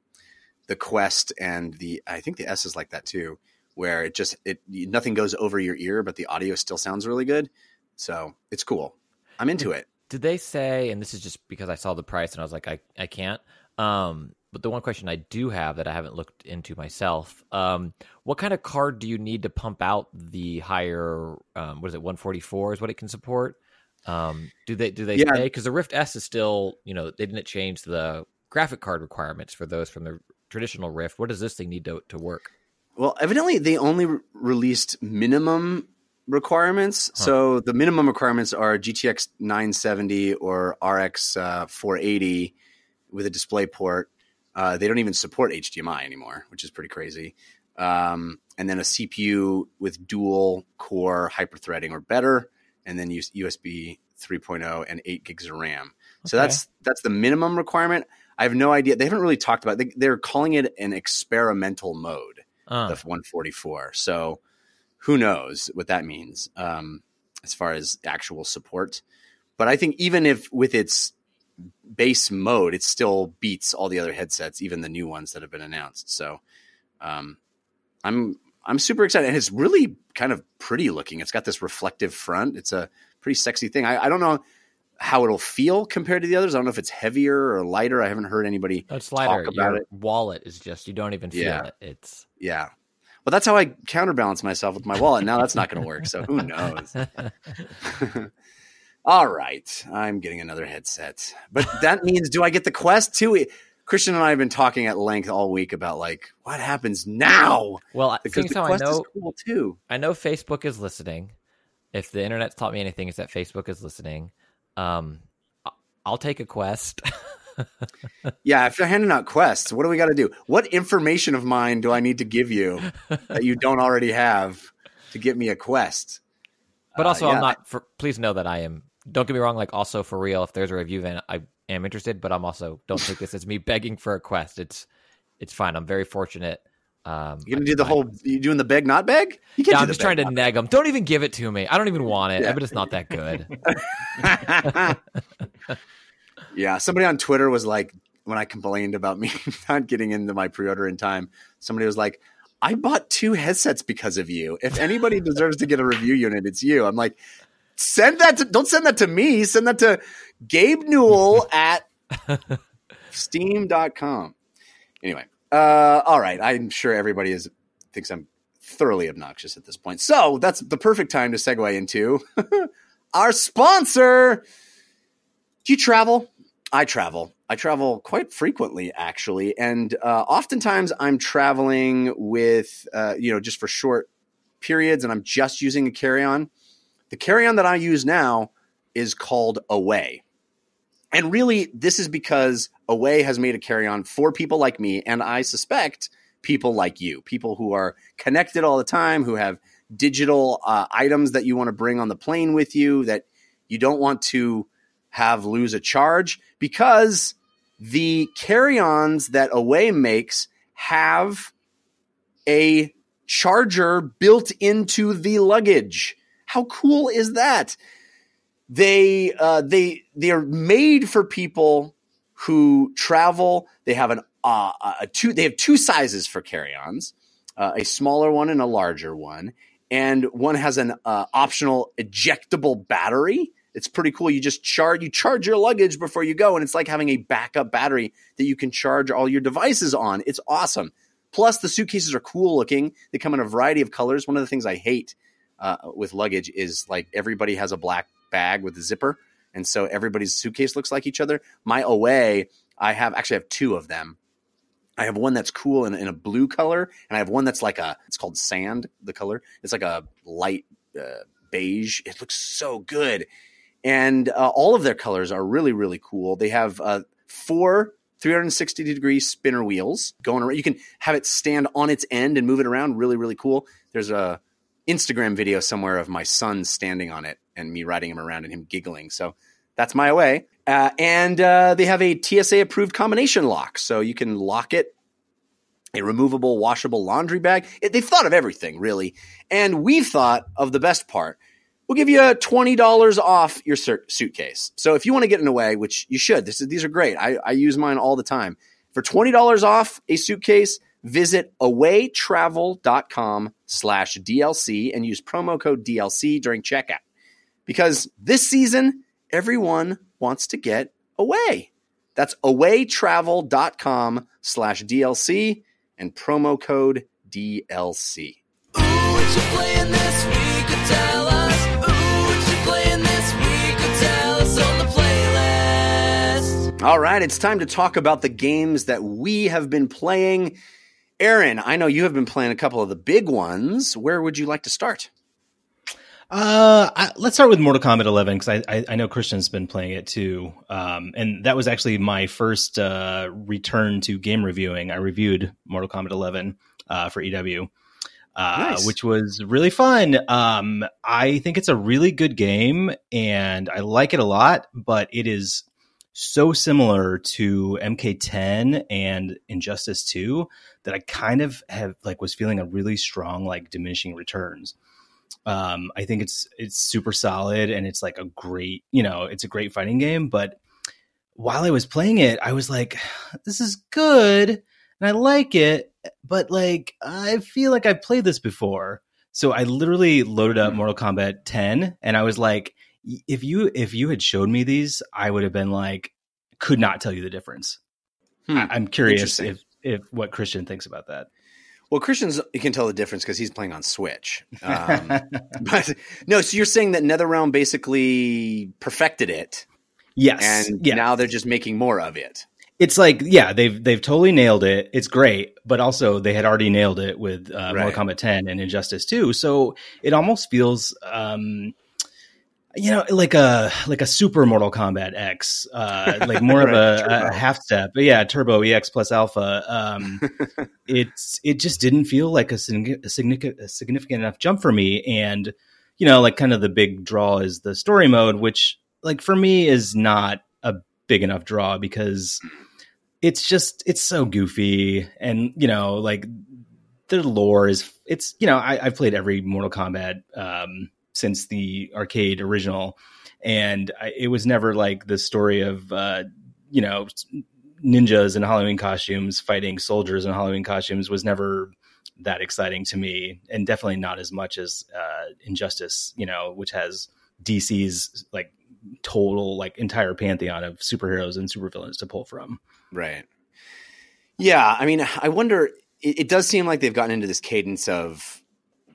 the Quest and the I think the S is like that too, where it just it nothing goes over your ear, but the audio still sounds really good. So it's cool. I'm into it. Did they say? And this is just because I saw the price and I was like, I I can't. Um, but the one question I do have that I haven't looked into myself, um, what kind of card do you need to pump out the higher? Um, what is it? 144 is what it can support. Um, do they do they Yeah. say because the Rift S is still you know they didn't change the graphic card requirements for those from the traditional Rift. What does this thing need to to work? Well, evidently they only re- released minimum requirements. Huh. So the minimum requirements are GTX 970 or RX uh, 480 with a display port. Uh, they don't even support HDMI anymore, which is pretty crazy. Um, and then a CPU with dual core hyperthreading or better, and then use USB 3.0 and 8 gigs of RAM. So that's that's the minimum requirement. I have no idea. They haven't really talked about. It. They, they're calling it an experimental mode Uh, the 144. So who knows what that means um, as far as actual support. But I think even if with its base mode, it still beats all the other headsets, even the new ones that have been announced. So um, I'm I'm super excited, and it's really kind of pretty looking. It's got this reflective front. It's a pretty sexy thing. I, I don't know how it'll feel compared to the others. I don't know if it's heavier or lighter. I haven't heard anybody it's lighter. talk about Your it. wallet is just you don't even feel Yeah. it. It's Yeah. Well, that's how I counterbalance myself with my wallet. Now that's not going to work. So who knows? [LAUGHS] [LAUGHS] All right. I'm getting another headset. But that [LAUGHS] means do I get the Quest too? Christian and I have been talking at length all week about like what happens now well, I because the how I Quest is know cool too. I know Facebook is listening. If the internet's taught me anything, it's that Facebook is listening. Um, I'll take a quest. [LAUGHS] Yeah, if you're handing out quests, what do we got to do? What information of mine do I need to give you that you don't already have to get me a quest? but Uh, also, yeah, I'm not. For, please know that I am. Don't get me wrong. Like, also for real, if there's a review, then I am interested. But I'm also don't take this as me [LAUGHS] begging for a quest. It's it's fine. I'm very fortunate. Um, You gonna do the whole? You doing the beg not beg? You can't Yeah, I'm just trying to neg them. Don't even give it to me. I don't even want it. Yeah. I bet it's not that good. [LAUGHS] [LAUGHS] yeah, somebody on Twitter was like, when I complained about me not getting into my pre-order in time, somebody was like, "I bought two headsets because of you. If anybody deserves to get a review unit, it's you." I'm like, send that to don't send that to me. Send that to Gabe Newell [LAUGHS] at steam.com. Anyway, uh, all right. I'm sure everybody is thinks I'm thoroughly obnoxious at this point. So that's the perfect time to segue into [LAUGHS] our sponsor. Do you travel? I travel. I travel quite frequently, actually, and uh, oftentimes I'm traveling with, uh, you know, just for short periods, and I'm just using a carry-on. The carry-on that I use now is called Away, and really, this is because Away has made a carry-on for people like me, and I suspect people like you, people who are connected all the time, who have digital uh, items that you want to bring on the plane with you that you don't want to have lose a charge because the carry-ons that Away makes have a charger built into the luggage. How cool is that? They uh, they they are made for people who travel. They have an uh, a two they have two sizes for carry-ons, uh, a smaller one and a larger one, and one has an uh, optional ejectable battery. It's pretty cool. You just charge you charge your luggage before you go, and it's like having a backup battery that you can charge all your devices on. It's awesome. Plus, the suitcases are cool looking. They come in a variety of colors. One of the things I hate uh, with luggage is like everybody has a black bag with a zipper, and so everybody's suitcase looks like each other. My away, I have actually I have two of them. I have one that's cool in, in a blue color, and I have one that's like a. It's called sand. The color. It's like a light uh, beige. It looks so good, and uh, all of their colors are really really cool. They have uh, four 360 degree spinner wheels going around. You can have it stand on its end and move it around. Really, really cool. There's a Instagram video somewhere of my son standing on it and me riding him around and him giggling. So that's my away. Uh, and uh, they have a TSA approved combination lock. So you can lock it, a removable, washable laundry bag. It, they've thought of everything, really. And we've thought of the best part. We'll give you $20 off your suitcase. So if you want to get in an away, which you should, this is, these are great. I, I use mine all the time. For $20 off a suitcase, visit awaytravel.com slash DLC and use promo code DLC during checkout. Because this season, everyone wants to get away. That's awaytravel.com slash DLC and promo code DLC. Ooh, what you playing this week? Tell us. Ooh, what you playing this week? Tell us on the playlist. All right, it's time to talk about the games that we have been playing. Aaron, I know you have been playing a couple of the big ones. Where would you like to start? Uh, I, let's start with Mortal Kombat 11 because I, I I know Christian's been playing it too. Um, and that was actually my first uh return to game reviewing. I reviewed Mortal Kombat 11 uh for EW. Uh, Nice. which was really fun. Um, I think it's a really good game and I like it a lot, but it is so similar to MK10 and Injustice 2 that I kind of have like was feeling a really strong like diminishing returns. Um, I think it's it's super solid and it's like a great, you know, it's a great fighting game. But while I was playing it, I was like, this is good and I like it, but like I feel like I've played this before. So I literally loaded up Mortal Kombat 10 and I was like, if you if you had showed me these, I would have been like, could not tell you the difference. Hmm. I, I'm curious if if what Christian thinks about that. Well, Christian's you can tell the difference because he's playing on Switch. Um, [LAUGHS] but no, so you're saying that NetherRealm basically perfected it, yes, and yeah. now they're just making more of it. it's like yeah they've they've totally nailed it it's great but also they had already nailed it with uh, Right. Mortal Kombat 10 and Injustice 2 so it almost feels um you know like a like a super Mortal Kombat X uh like more [LAUGHS] Right, of a, a half step but yeah Turbo EX plus Alpha um [LAUGHS] it's it just didn't feel like a, a significant a significant enough jump for me and you know like kind of the big draw is the story mode which like for me is not a big enough draw because it's just it's so goofy and you know like the lore is it's you know I, I've played every Mortal Kombat um, since the arcade original, and I, it was never like the story of uh, you know ninjas in Halloween costumes fighting soldiers in Halloween costumes was never that exciting to me, and definitely not as much as uh, Injustice, you know, which has DC's like total like entire pantheon of superheroes and supervillains to pull from. Right. Yeah, I mean, I wonder. It, it does seem like they've gotten into this cadence of,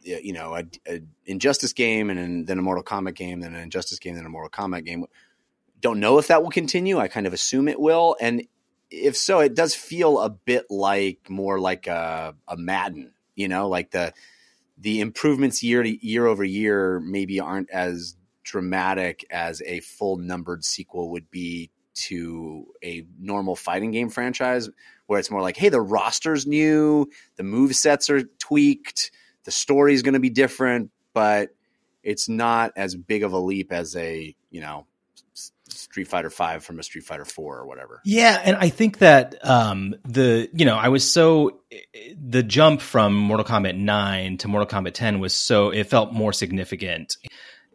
you know, a, a Injustice game and then- a Mortal Kombat game, then an Injustice game, then a Mortal Kombat game. Don't know if that will continue. I kind of assume it will, and if so, it does feel a bit like more like a, a Madden. You know, like the the improvements year to year over year maybe aren't as dramatic as a full numbered sequel would be to a normal fighting game franchise where it's more like hey the roster's new the move sets are tweaked the story is going to be different but it's not as big of a leap as a you know street fighter 5 from a street fighter 4 or whatever Yeah, and I think that um, the you know I was so the jump from Mortal Kombat 9 to Mortal Kombat 10 was so it felt more significant.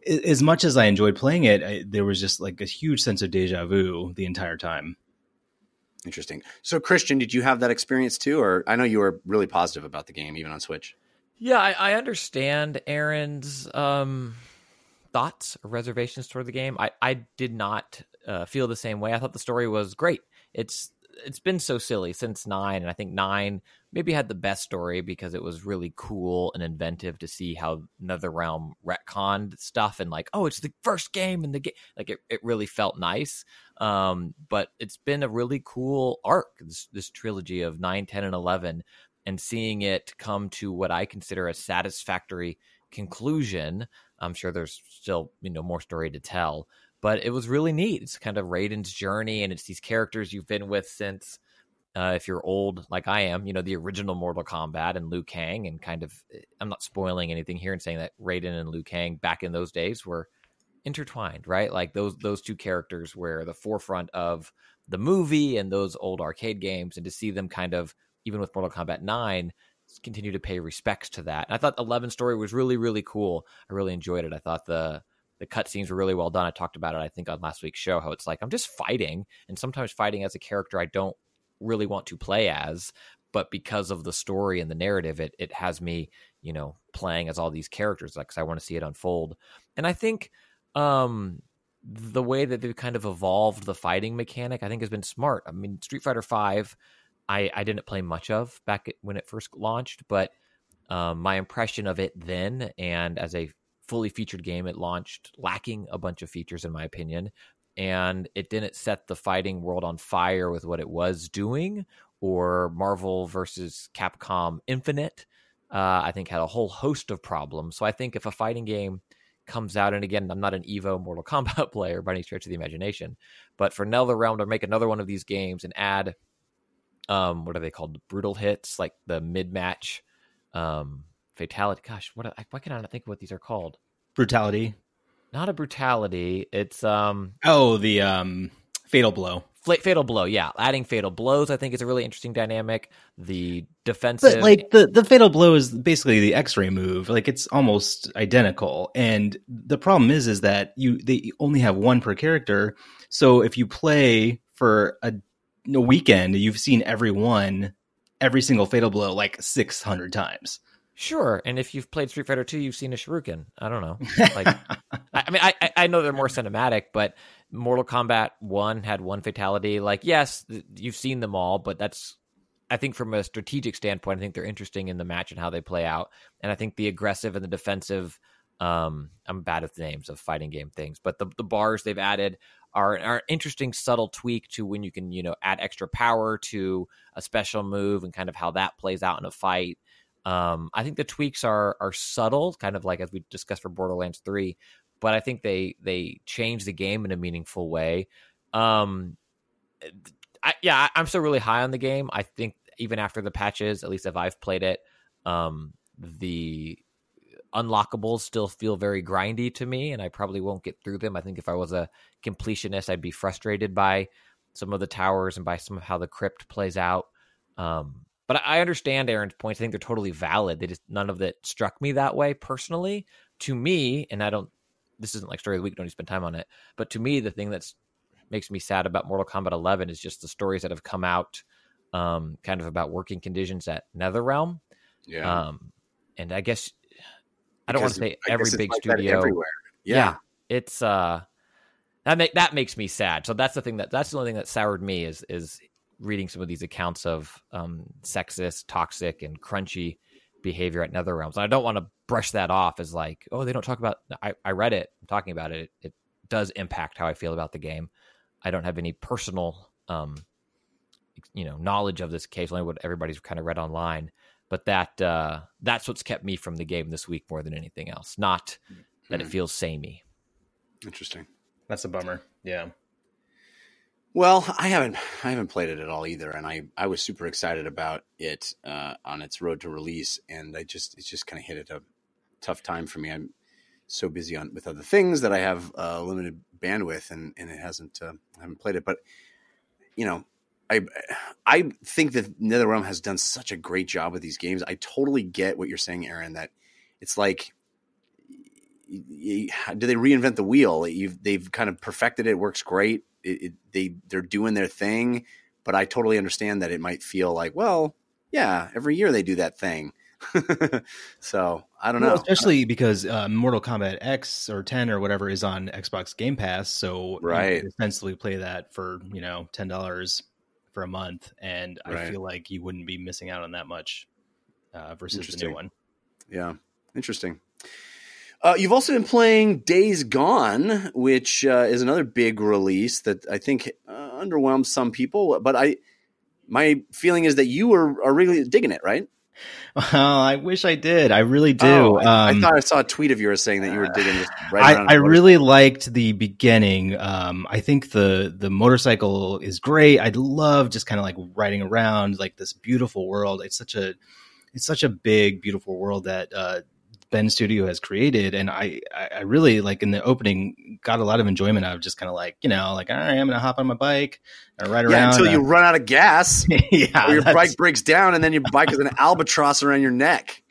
As much as I enjoyed playing it, I, there was just like a huge sense of deja vu the entire time. interesting so christian did you have that experience too or i know you were really positive about the game even on switch Yeah, I, I understand Aaron's um, thoughts or reservations toward the game. I, I did not uh, feel the same way. I thought the story was great. It's it's been so silly since nine, and I think nine maybe had the best story because it was really cool and inventive to see how NetherRealm retconned stuff and like, oh, it's the first game in the game. Like it, it really felt nice. Um, but it's been a really cool arc, this, this trilogy of 9, 10, and 11 and seeing it come to what I consider a satisfactory conclusion. I'm sure there's still, you know, more story to tell, but it was really neat. It's kind of Raiden's journey and it's these characters you've been with since Uh, if you're old like I am, you know the original Mortal Kombat and Liu Kang, and kind of I'm not spoiling anything here and saying that Raiden and Liu Kang back in those days were intertwined, right? Like those those two characters were the forefront of the movie and those old arcade games, and to see them kind of even with Mortal Kombat Nine continue to pay respects to that. And I thought Eleven story was really really cool. I really enjoyed it. I thought the the cutscenes were really well done. I talked about it, I think, on last week's show. How it's like I'm just fighting, and sometimes fighting as a character I don't really want to play as, but because of the story and the narrative, it it has me, you know, playing as all these characters, like 'cause I want to see it unfold. And I think um the way that they've kind of evolved the fighting mechanic, I think, has been smart. I mean, Street Fighter Five, I I didn't play much of back when it first launched, but um, my impression of it then and as a fully featured game, it launched lacking a bunch of features, in my opinion, and it didn't set the fighting world on fire with what it was doing. Or Marvel versus Capcom Infinite, uh, I think, had a whole host of problems. So I think if a fighting game comes out, and again, I'm not an Evo Mortal Kombat [LAUGHS] player by any stretch of the imagination, but for NetherRealm to make another one of these games and add, um, what are they called, brutal hits, like the mid match, um, fatality. Gosh, what why can I not think of what these are called? Brutality. Not a brutality. It's um Oh, the um, fatal blow. Fla- fatal blow. Yeah, adding fatal blows. I think is a really interesting dynamic. The defensive, But like the the fatal blow is basically the X-ray move. Like it's almost identical. And the problem is, is that you they only have one per character. So if you play for a weekend, you've seen every one, every single fatal blow like six hundred times. Sure, and if you've played Street Fighter Two, you've seen a Shuriken. I don't know. [LAUGHS] Like, I, mean, I I- know they're more cinematic, but Mortal Kombat One had one fatality. Like, yes, you've seen them all, but that's I think from a strategic standpoint, I think they're interesting in the match and how they play out. And I think the aggressive and the defensive. Um, I'm bad with names of fighting game things, but the the bars they've added are an interesting subtle tweak to when you can you know add extra power to a special move and kind of how that plays out in a fight. Um, I think the tweaks are are subtle, kind of like as we discussed for Borderlands Three, but I think they they change the game in a meaningful way. Um, I, yeah, I'm still really high on the game. I think even after the patches, at least if I've played it, um, the unlockables still feel very grindy to me, and I probably won't get through them. I think if I was a completionist, I'd be frustrated by some of the towers and by some of how the crypt plays out. Um, but I understand Aaron's points. I think they're totally valid. They just none of that struck me that way personally. To me, and I don't. This isn't like story of the week. Don't need to spend time on it. But to me, the thing that's makes me sad about Mortal Kombat 11 is just the stories that have come out, um, kind of about working conditions at NetherRealm. Yeah. Um, and I guess I don't want to say I every big like studio. everywhere. Yeah. Yeah. It's uh that make that makes me sad. So that's the thing that that's the only thing that soured me is is reading some of these accounts of um sexist, toxic, and crunchy behavior at NetherRealms. And I don't want to brush that off as like, oh, they don't talk about I, I read it, I'm talking about it. it. It does impact how I feel about the game. I don't have any personal um you know, knowledge of this case, only what everybody's kind of read online. But that uh that's what's kept me from the game this week more than anything else. Not that it Hmm. feels samey. Interesting. That's a bummer. Yeah. Well, I haven't I haven't played it at all either, and I I was super excited about it uh, on its road to release, and I just it's just kind of hit at a tough time for me. I'm so busy on with other things that I have uh, limited bandwidth, and and it hasn't uh, I haven't played it. But you know, I I think that NetherRealm has done such a great job with these games. I totally get what you're saying, Aaron. That it's like. Do they reinvent the wheel? You've, they've kind of perfected it. it works great. It, it, they they're doing their thing, but I totally understand that it might feel like, well, yeah, every year they do that thing. [LAUGHS] so I don't know. Especially because uh, Mortal Kombat X or 10 or whatever is on Xbox Game Pass, so Right. can essentially play that for you know ten dollars for a month, and I feel like you wouldn't be missing out on that much uh, versus the new one. Yeah, interesting. Uh, you've also been playing Days Gone, which uh, is another big release that I think uh, underwhelmed some people. But I, my feeling is that you are, are really digging it, right? Well, I wish I did. I really do. Oh, I, I Um, thought I saw a tweet of yours saying that you were [SIGHS] digging this right I, around. I really liked the beginning. Um, I think the the motorcycle is great. I love just kind of like riding around like this beautiful world. It's such a it's such a big beautiful world that uh, Bend Studio has created, and I I really like in the opening got a lot of enjoyment out of just kind of like you know like all right, I'm gonna hop on my bike and ride yeah around until you uh, run out of gas [LAUGHS] yeah or your bike breaks down and then your bike is an albatross around your neck.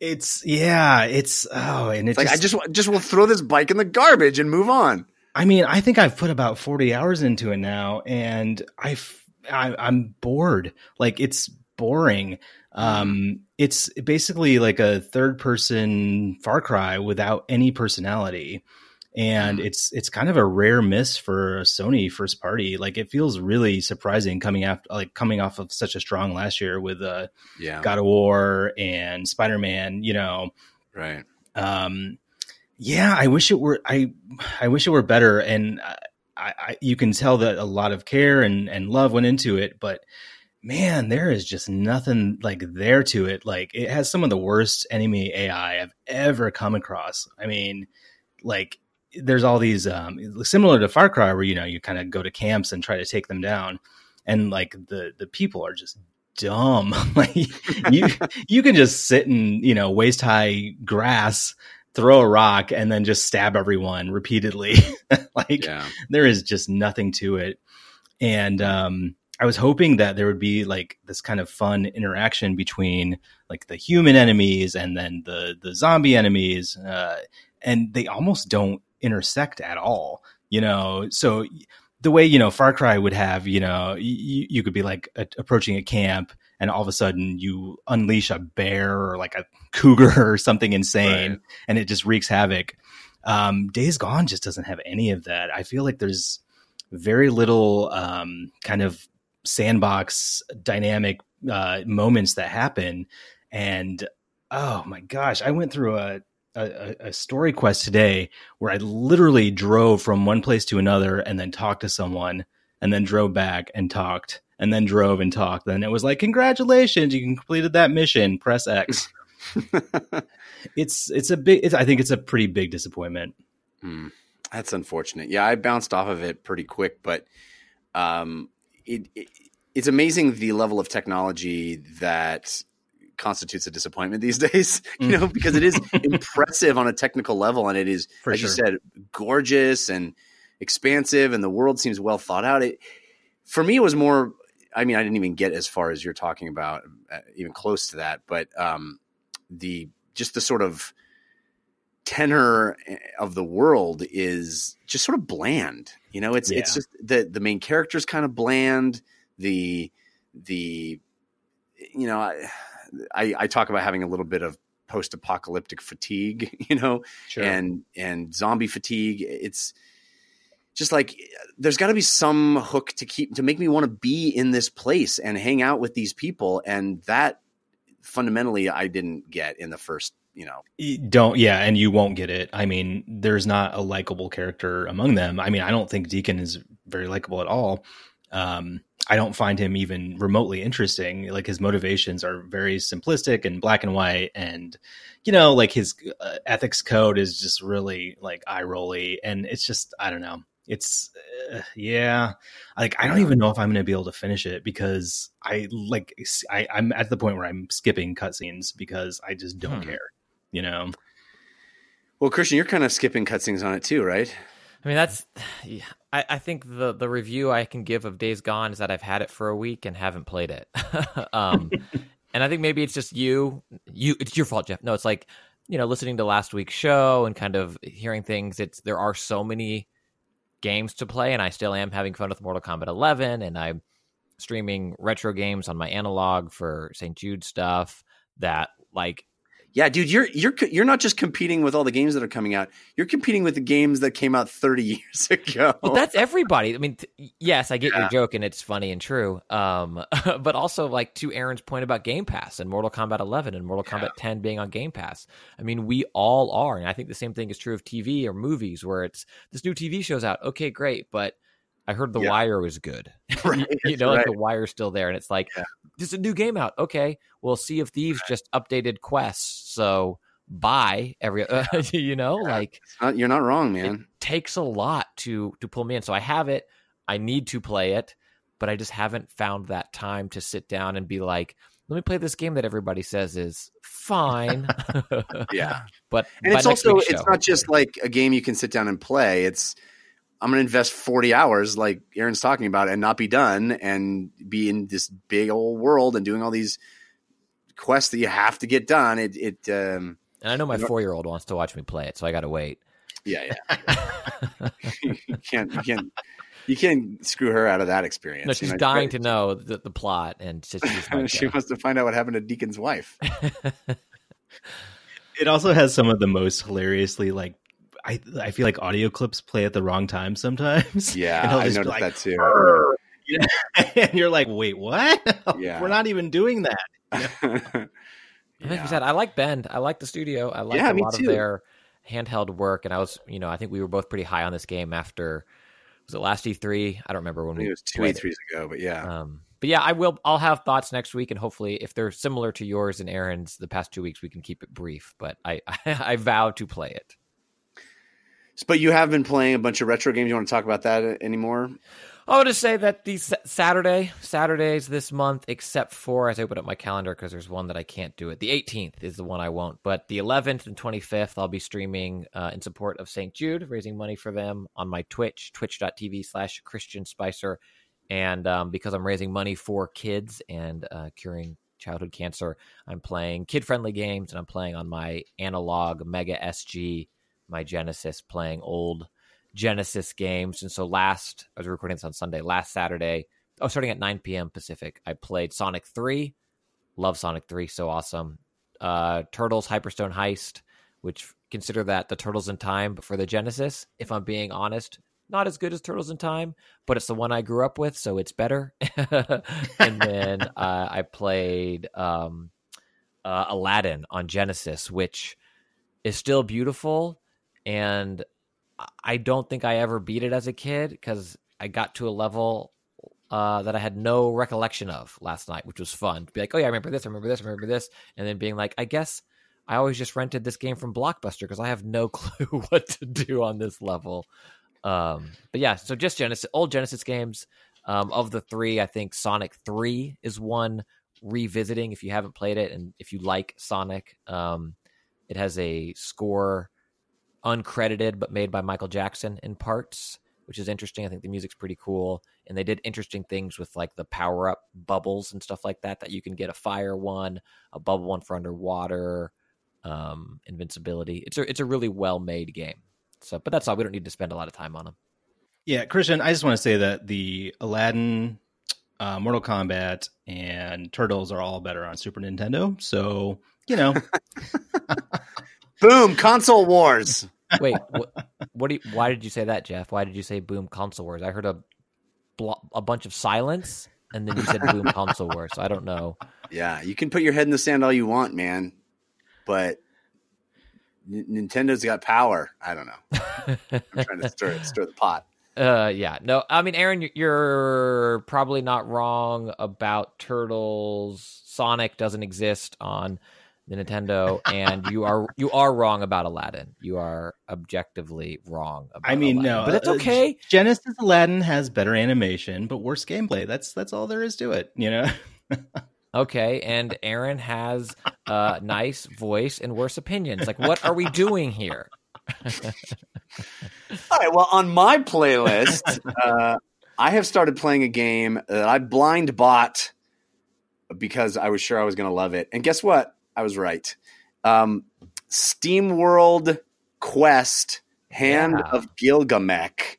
It's yeah, it's oh, and it's It's like I just just will throw this bike in the garbage and move on. I mean, I think I've put about 40 hours into it now and I've, I, I'm bored. Like it's boring. Um, it's basically like a third person Far Cry without any personality. And it's, it's kind of a rare miss for a Sony first party. Like it feels really surprising coming after, like coming off of such a strong last year with, uh, Yeah, God of War and Spider-Man, you know, right. um yeah i wish it were i i wish it were better and I, I you can tell that a lot of care and and love went into it but man there is just nothing like there to it. Like it has some of the worst enemy ai i've ever come across. I mean like there's all these um similar to far cry where you know you kind of go to camps and try to take them down and like the the people are just dumb. [LAUGHS] Like you you can just sit in you know waist high grass throw a rock and then just stab everyone repeatedly. [LAUGHS] Like Yeah, there is just nothing to it. And um i was hoping that there would be like this kind of fun interaction between like the human enemies and then the the zombie enemies uh and they almost don't intersect at all you know? So the way you know far cry would have you know you, you could be like a, approaching a camp and all of a sudden you unleash a bear or like a cougar [LAUGHS] or something insane Right. and it just wreaks havoc. Um days gone just doesn't have any of that. I feel like there's very little um kind of sandbox dynamic uh moments that happen and oh my gosh i went through a a, a story quest today where I literally drove from one place to another and then talked to someone and then drove back and talked and then drove and talked. Then it was like, congratulations, you completed that mission. Press X. [LAUGHS] it's it's a big. It's, I think it's a pretty big disappointment. Hmm. That's unfortunate. Yeah, I bounced off of it pretty quick, but um, it, it it's amazing the level of technology that constitutes a disappointment these [LAUGHS] days. You know, because it is [LAUGHS] impressive on a technical level, and it is, For as you said, gorgeous and expansive, and the world seems well thought out. It for me, it was more. I mean, I didn't even get as far as you're talking about, uh, even close to that. But um, the just the sort of tenor eh, of the world is just sort of bland. You know, it's it's just the the main character's kind of bland. The the you know, I, I I talk about having a little bit of post apocalyptic fatigue. [LAUGHS] You know, and and zombie fatigue. It's just like there's got to be some hook to keep to make me want to be in this place and hang out with these people, and that fundamentally I didn't get in the first. You know, You don't yeah and you won't get it. I mean there's not a likable character among them. I mean i don't think deacon is very likable at all. Um i don't find him even remotely interesting. Like his motivations are very simplistic and black and white and you know like his uh, ethics code is just really like eye rolly. And it's just i don't know. It's uh, yeah. Like i don't even know if i'm gonna be able to finish it because i like I, i'm at the point where i'm skipping cutscenes because i just don't Hmm. care you know well, Christian, you're kind of skipping cutscenes on it too, right? I mean, that's. yeah, [SIGHS] I, I think the the review I can give of Days Gone is that I've had it for a week and haven't played it. [LAUGHS] um, [LAUGHS] and I think maybe it's just you. You, it's your fault, Jeff. No, it's like you know, listening to last week's show and kind of hearing things. It's there are so many games to play, and I still am having fun with Mortal Kombat 11, and I'm streaming retro games on my analog for St. Jude stuff. That like Yeah, dude, you're you're you're not just competing with all the games that are coming out. You're competing with the games that came out 30 [LAUGHS] years ago. But that's everybody. I mean, t- yes, I get Yeah. your joke and it's funny and true. Um, [LAUGHS] but also like to Aaron's point about Game Pass and Mortal Kombat 11 and Mortal Kombat 10 being on Game Pass. I mean, we all are, and I think the same thing is true of TV or movies, where it's this new TV show's out. Okay, great, but I heard The Yeah. Wire was good. [LAUGHS] [LAUGHS] Right, you know, like. The Wire's still there, and it's like Yeah. there's a new game out. Okay, well, Sea of Thieves just updated quests, so buy every. [LAUGHS] you know, like Uh, you're not wrong, man. It takes a lot to to pull me in. So I have it. I need to play it, but I just haven't found that time to sit down and be like, let me play this game that everybody says is fine. yeah. but And it's also it's not just like a game you can sit down and play. It's I'm going to invest 40 hours like Aaron's talking about and not be done and be in this big old world and doing all these quests that you have to get done. It it um and I know my four year old wants to watch me play it, so I got to wait. yeah, yeah. [LAUGHS] [LAUGHS] you can't you can't you can't screw her out of that experience. no, you she's know? dying to know the, the plot, and she's, she's [LAUGHS] like, she uh, wants to find out what happened to Deacon's wife. It also has some of the most hilariously like I I feel like audio clips play at the wrong time sometimes. [LAUGHS] Yeah, And he'll I just be noticed like, that too. [LAUGHS] You know? [LAUGHS] and you're like, wait, what? Yeah. We're not even doing that. And like Yeah. you said, I like Bend. I like the studio. I like Yeah, a lot too. of their handheld work. And I was, you know, I think we were both pretty high on this game after was it last E3? I don't remember when I think we it was two E threes ago, but yeah. Um, but yeah, I will. I'll have thoughts next week, and hopefully, if they're similar to yours and Aaron's the past two weeks, we can keep it brief. But I, I, vow to play it. But you have been playing a bunch of retro games. You want to talk about that anymore? I want to say that these Saturday, Saturdays this month, except for as I open up my calendar because there's one that I can't do it. The 18th is the one I won't, but the 11th and 25th I'll be streaming uh, in support of St. Jude, raising money for them on my Twitch, twitch.tv slash Christian Spicer. And um, because I'm raising money for kids and uh, curing childhood cancer, I'm playing kid friendly games and I'm playing on my analog Mega SG, my Genesis, playing old Genesis games. And so last, I was recording this on Sunday, last Saturday, oh, starting at 9 p.m. Pacific, I played Sonic 3. Love Sonic 3, so awesome. Uh, Turtles Hyperstone Heist, which consider that the Turtles in Time, for the Genesis, if I'm being honest, not as good as Turtles in Time, but it's the one I grew up with, so it's better. [LAUGHS] and then uh, I played um, uh, Aladdin on Genesis, which is still beautiful. And I don't think I ever beat it as a kid because I got to a level uh, that I had no recollection of last night, which was fun. To be like, oh yeah, I remember this, I remember this, I remember this, and then being like, I guess I always just rented this game from Blockbuster because I have no [LAUGHS] clue what to do on this level. Um, but yeah, so just Genesis, old Genesis games. Um, of the three, I think Sonic Three is one revisiting if you haven't played it and if you like Sonic. Um, it has a score uncredited but made by Michael Jackson in parts, which is interesting. I think the music's pretty cool, and they did interesting things with like the power up bubbles and stuff like that. That you can get a fire one, a bubble one for underwater, um, invincibility. It's a it's a really well made game. So, but that's all. We don't need to spend a lot of time on them. Yeah, Christian, I just want to say that the Aladdin, uh, Mortal Kombat, and Turtles are all better on Super Nintendo. So, you know, [LAUGHS] Boom! Console wars. Wait, what, what do you, why did you say that, Jeff? Why did you say boom console wars? I heard a blo- a bunch of silence, and then you said boom [LAUGHS] console wars. So I don't know. Yeah, you can put your head in the sand all you want, man, but N- Nintendo's got power. I don't know. I'm trying to stir stir the pot. [LAUGHS] Uh, yeah, no. I mean, Aaron, you're probably not wrong about Turtles. Sonic doesn't exist on the Nintendo, and you are you are wrong about Aladdin. You are objectively wrong. About I mean, Aladdin. no, but it's uh, okay. Genesis Aladdin has better animation, but worse gameplay. That's that's all there is to it. You know, [LAUGHS] Okay, and Aaron has a nice voice and worse opinions. Like, what are we doing here? [LAUGHS] All right. Well, on my playlist, uh, I have started playing a game that I blind bought because I was sure I was going to love it. And guess what? I was right. Um, SteamWorld Quest Hand Yeah. of Gilgamech.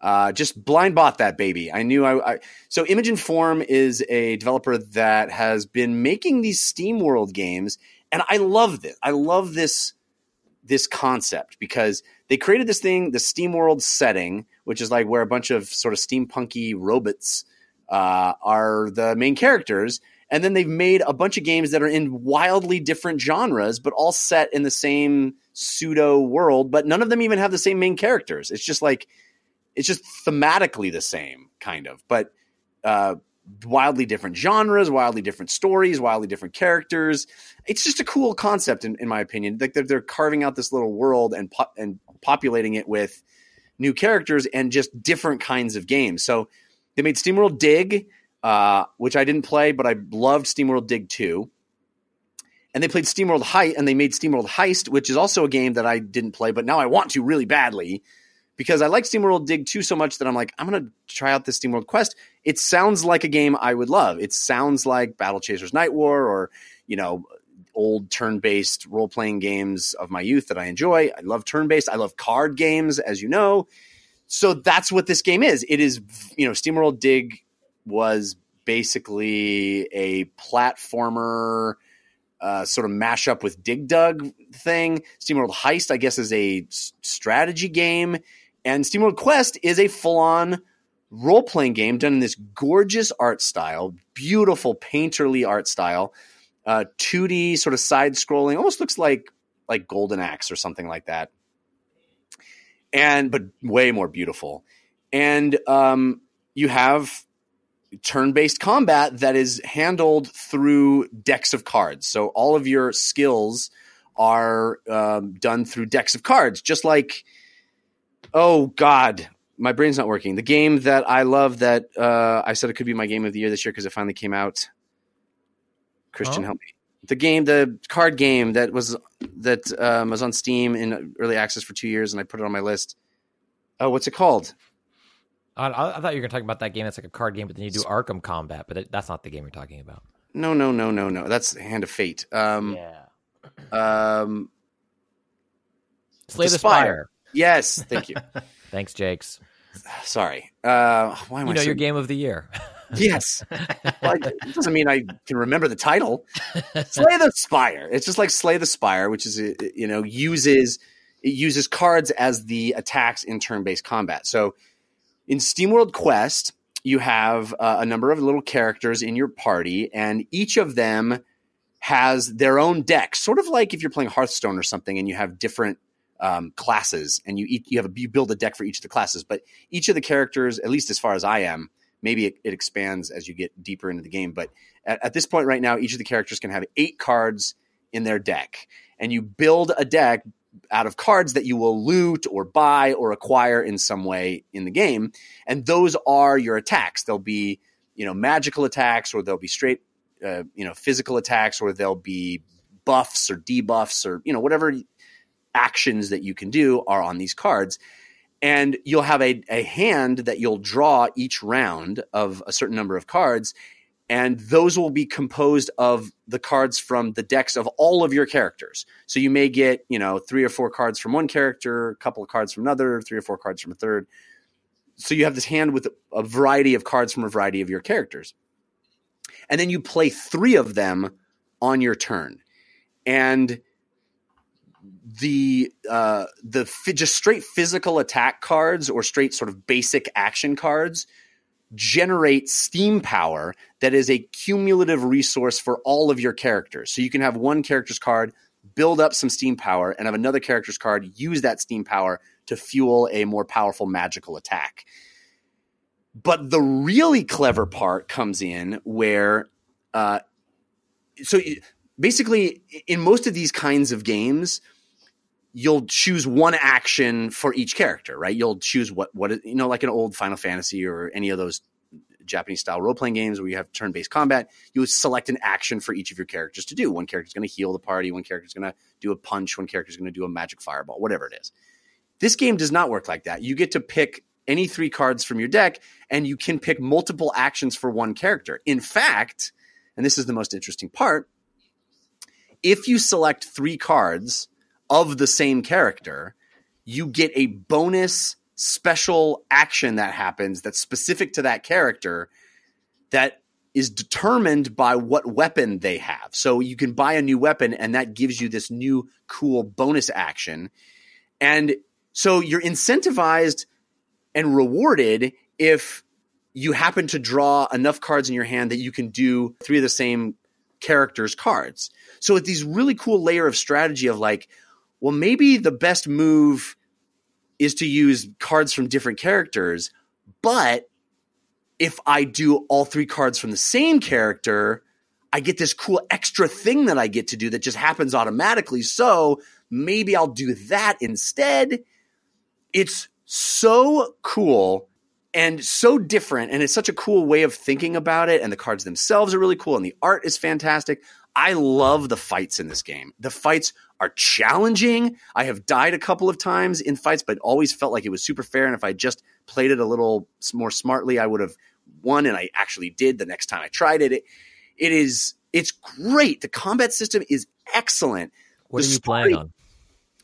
Uh, just blind bought that baby. I knew I, I. So Image and Form is a developer that has been making these SteamWorld games, and I love this. I love this this concept because they created this thing, the SteamWorld setting, which is like where a bunch of sort of steampunky robots uh, are the main characters. And then they've made a bunch of games that are in wildly different genres, but all set in the same pseudo world. But none of them even have the same main characters. It's just like it's just thematically the same kind of, but uh, wildly different genres, wildly different stories, wildly different characters. It's just a cool concept, in, in my opinion. Like they're, they're carving out this little world and po- and populating it with new characters and just different kinds of games. So they made SteamWorld Dig, uh, which I didn't play, but I loved SteamWorld Dig 2. And they played SteamWorld Heist, and they made SteamWorld Heist, which is also a game that I didn't play, but now I want to really badly because I like SteamWorld Dig 2 so much that I'm like, I'm going to try out this SteamWorld Quest. It sounds like a game I would love. It sounds like Battle Chasers Night War or, you know, old turn-based role-playing games of my youth that I enjoy. I love turn-based. I love card games, as you know. So that's what this game is. It is, you know, SteamWorld Dig was basically a platformer uh, sort of mashup with Dig Dug thing. SteamWorld Heist, I guess, is a strategy game, and SteamWorld Quest is a full-on role-playing game done in this gorgeous art style, beautiful painterly art style, uh, 2D sort of side-scrolling, almost looks like like Golden Axe or something like that, and but way more beautiful. And um, you have turn-based combat that is handled through decks of cards. So all of your skills are um, done through decks of cards, just like oh god, my brain's not working. The game that I love that uh, I said it could be my game of the year this year because it finally came out. Christian, Huh? help me. The game, the card game that was that um, was on Steam in early access for two years, and I put it on my list. Oh, what's it called? I, I I thought you were going to talk about that game that's like a card game, but then you do Arkham Combat, but it, that's not the game you're talking about. No, no, no, no, no. That's Hand of Fate. Um, yeah. um, Slay The the Spire. Spire. yes, thank you. [LAUGHS] Thanks, Jakes. [SIGHS] Sorry. Uh, why am You I know so- your game of the year. [LAUGHS] Yes. well, it doesn't mean I can remember the title. [LAUGHS] Slay the Spire. It's just like Slay the Spire, which is you know uses it uses cards as the attacks in turn-based combat. So in SteamWorld Quest, you have uh, a number of little characters in your party, and each of them has their own deck, sort of like if you're playing Hearthstone or something, and you have different um, classes, and you you have a, you build a deck for each of the classes. But each of the characters, at least as far as I am, maybe it, it expands as you get deeper into the game. But at, at this point, right now, each of the characters can have eight cards in their deck, and you build a deck out of cards that you will loot or buy or acquire in some way in the game, and those are your attacks. They'll be you know magical attacks, or they'll be straight uh, you know physical attacks, or they'll be buffs or debuffs, or you know whatever actions that you can do are on these cards and you'll have a, a hand that you'll draw each round of a certain number of cards and those will be composed of the cards from the decks of all of your characters. So you may get you know three or four cards from one character a couple of cards from another three or four cards from a third. So you have this hand with a variety of cards from a variety of your characters. And then you play three of them on your turn. And the uh, the fi- just straight physical attack cards or straight sort of basic action cards generate steam power that is a cumulative resource for all of your characters. So you can have one character's card build up some steam power and have another character's card use that steam power to fuel a more powerful magical attack. But the really clever part comes in where uh, so basically in most of these kinds of games you'll choose one action for each character right? You'll choose what what you know like an old final fantasy or any of those japanese style role-playing games where you have turn-based combat you select an action for each of your characters to do. One character's going to heal the party one character's going to do a punch one character's going to do a magic fireball whatever it is. This game does not work like that. You get to pick any three cards from your deck and you can pick multiple actions for one character. In fact and this is the most interesting part if you select three cards of the same character, you get a bonus special action that happens that's specific to that character that is determined by what weapon they have. So you can buy a new weapon and that gives you this new cool bonus action. And so you're incentivized and rewarded if you happen to draw enough cards in your hand that you can do three of the same characters' cards. So it's these really cool layer of strategy of like, well, maybe the best move is to use cards from different characters, but if I do all three cards from the same character, I get this cool extra thing that I get to do that just happens automatically. So maybe I'll do that instead. It's so cool and so different. And it's such a cool way of thinking about it. And the cards themselves are really cool. And the art is fantastic. I love the fights in this game. The fights are challenging. I have died a couple of times in fights, but always felt like it was super fair. And if I just played it a little more smartly, I would have won. And I actually did the next time I tried it. It, it is, it's great. The combat system is excellent. What The are you playing on?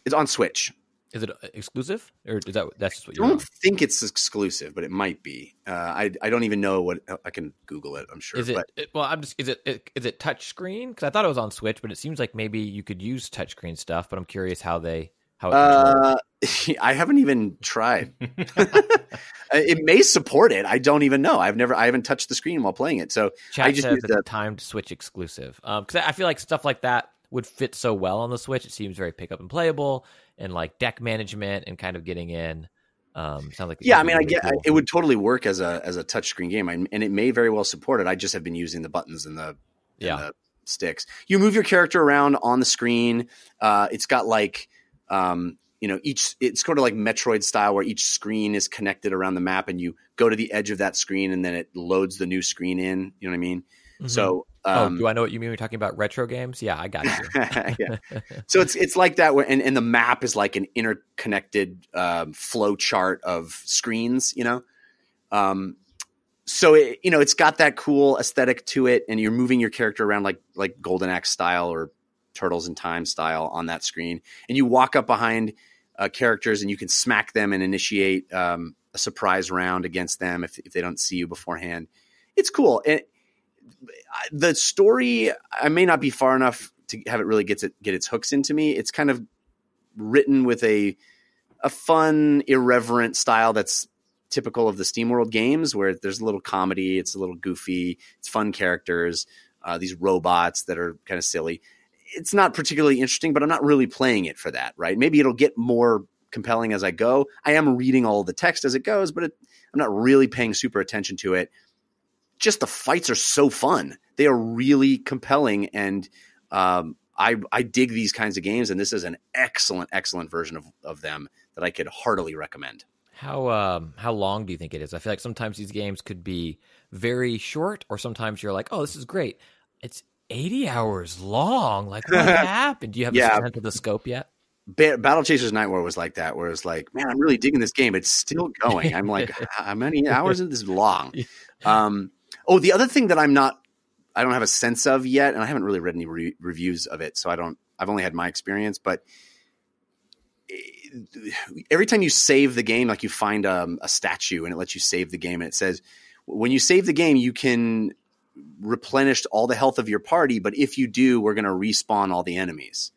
It's on Switch. Is it uh, exclusive, or is that that's just what you're on? don't think it's exclusive, but it might be. Uh, I I don't even know what I can Google it. I'm sure. Is it, but it- well? I'm just is it, it is it touch screen? Because I thought it was on Switch, but it seems like maybe you could use touchscreen stuff. But I'm curious how they how it uh, [LAUGHS] I haven't even tried. [LAUGHS] it may support it. I don't even know. I've never. I haven't touched the screen while playing it. So Chat I just says it's a the- timed Switch exclusive. Um, because I feel like stuff like that would fit so well on the Switch. It seems very pick up and playable, and like deck management and kind of getting in. Um, sounds like yeah, I mean, I get cool. it would totally work as a as a touchscreen game, and and it may very well support it. I just have been using the buttons and the and Yeah. the sticks. You move your character around on the screen. Uh, it's got like um, you know each it's sort of like Metroid style where each screen is connected around the map, and you go to the edge of that screen, and then it loads the new screen in. You know what I mean? Mhm. So. Oh, Um, do I know what you mean? We're talking about retro games. Yeah, I got you. [LAUGHS] yeah. [LAUGHS] So it's it's like that, where and, and the map is like an interconnected um, flow chart of screens, you know. Um, so it, you know it's got that cool aesthetic to it, and you're moving your character around like like Golden Axe style or Turtles in Time style on that screen, and you walk up behind uh, characters and you can smack them and initiate um, a surprise round against them if if they don't see you beforehand. It's cool. The story I may not be far enough to have it really get its hooks into me. It's kind of written with a a fun, irreverent style that's typical of the SteamWorld games, where there's a little comedy, it's a little goofy, it's fun characters, uh, these robots that are kind of silly. It's not particularly interesting, but I'm not really playing it for that, right? Maybe it'll get more compelling as I go. I am reading all the text as it goes, but it, I'm not really paying super attention to it. Just the fights are so fun; they are really compelling, and um, I I dig these kinds of games, and this is an excellent, excellent version of of them that I could heartily recommend. How um how long do you think it is? I feel like sometimes these games could be very short, or sometimes you're like, oh, this is great. It's 80 hours long. Like what [LAUGHS] happened? Do you have Yeah. the sense of the scope yet? Ba- Battle Chasers Night War was like that, where it's like, man, I'm really digging this game. It's still going. I'm like, [LAUGHS] how many hours is this long? Um, oh, the other thing that I'm not, I don't have a sense of yet, and I haven't really read any re- reviews of it, so I don't. I've only had my experience, but eh, every time you save the game, like you find um, a statue and it lets you save the game, and it says when you save the game, you can replenish all the health of your party, but if you do, we're going to respawn all the enemies,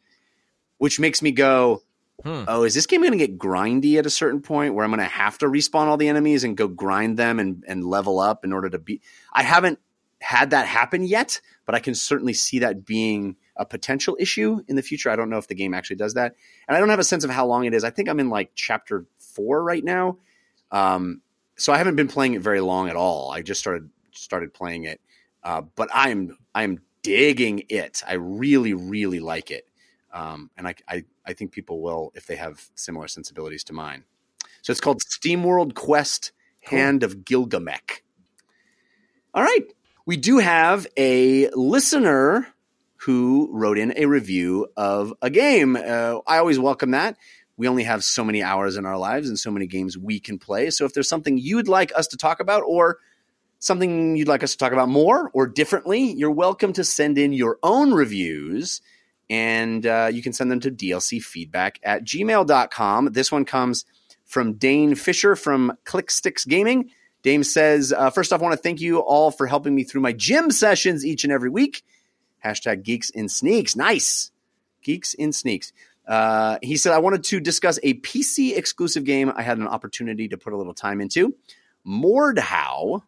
which makes me go, Hmm. oh, is this game going to get grindy at a certain point where I'm going to have to respawn all the enemies and go grind them and, and level up in order to beat? I haven't had that happen yet, but I can certainly see that being a potential issue in the future. I don't know if the game actually does that. And I don't have a sense of how long it is. I think I'm in like chapter four right now. Um, so I haven't been playing it very long at all. I just started started playing it. Uh, but I'm I'm digging it. I really, really like it. Um, and I, I, I think people will if they have similar sensibilities to mine. So it's called SteamWorld Quest Hand of Gilgamech. All right. We do have a listener who wrote in a review of a game. Uh, I always welcome that. We only have so many hours in our lives and so many games we can play. So if there's something you'd like us to talk about or something you'd like us to talk about more or differently, you're welcome to send in your own reviews and uh, you can send them to dlcfeedback at gmail.com. This one comes from Dane Fisher from Clicksticks Gaming. Dane says, uh, first off, I want to thank you all for helping me through my gym sessions each and every week. Hashtag geeks in sneaks. Nice. Geeks in sneaks. Uh, he said, I wanted to discuss a PC exclusive game I had an opportunity to put a little time into. Mordhau.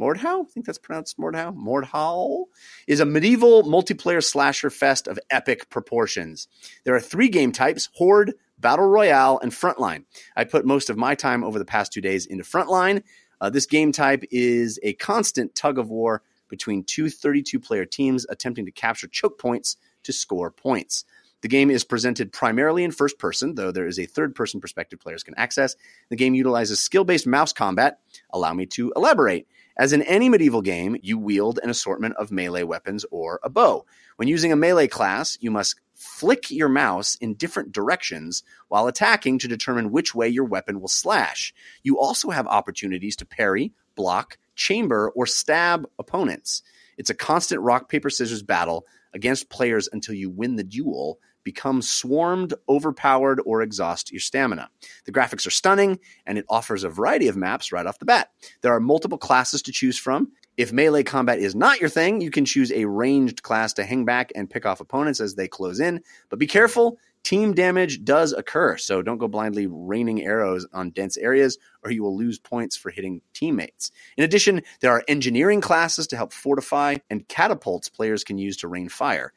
Mordhau? I think that's pronounced Mordhau. Mordhau is a medieval multiplayer slasher fest of epic proportions. There are three game types Horde, Battle Royale, and Frontline. I put most of my time over the past two days into Frontline. Uh, this game type is a constant tug of war between two 32 player teams attempting to capture choke points to score points. The game is presented primarily in first person, though there is a third person perspective players can access. The game utilizes skill based mouse combat. Allow me to elaborate. As in any medieval game, you wield an assortment of melee weapons or a bow. When using a melee class, you must flick your mouse in different directions while attacking to determine which way your weapon will slash. You also have opportunities to parry, block, chamber, or stab opponents. It's a constant rock, paper, scissors battle against players until you win the duel, become swarmed, overpowered, or exhaust your stamina. The graphics are stunning, and it offers a variety of maps right off the bat. There are multiple classes to choose from. If melee combat is not your thing, you can choose a ranged class to hang back and pick off opponents as they close in. But be careful, team damage does occur, so don't go blindly raining arrows on dense areas or you will lose points for hitting teammates. In addition, there are engineering classes to help fortify and catapults players can use to rain fire.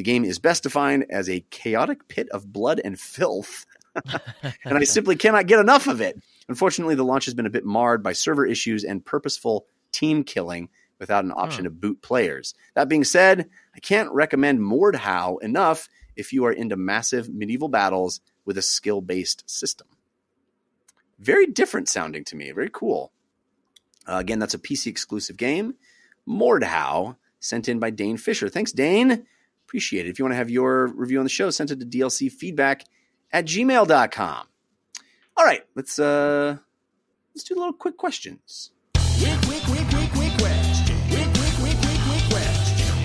The game is best defined as a chaotic pit of blood and filth. [LAUGHS] and I simply cannot get enough of it. Unfortunately, the launch has been a bit marred by server issues and purposeful team killing without an option to boot players. That being said, I can't recommend Mordhau enough if you are into massive medieval battles with a skill based system. Very different sounding to me. Very cool. Uh, again, that's a PC exclusive game. Mordhau, sent in by Dane Fisher. Thanks, Dane. Appreciate it. If you want to have your review on the show, send it to dlcfeedback at gmail.com. All right, let's uh let's do a little quick questions. Quick, quick, quick, quick, quick question. Quick, quick, quick, quick, quick question.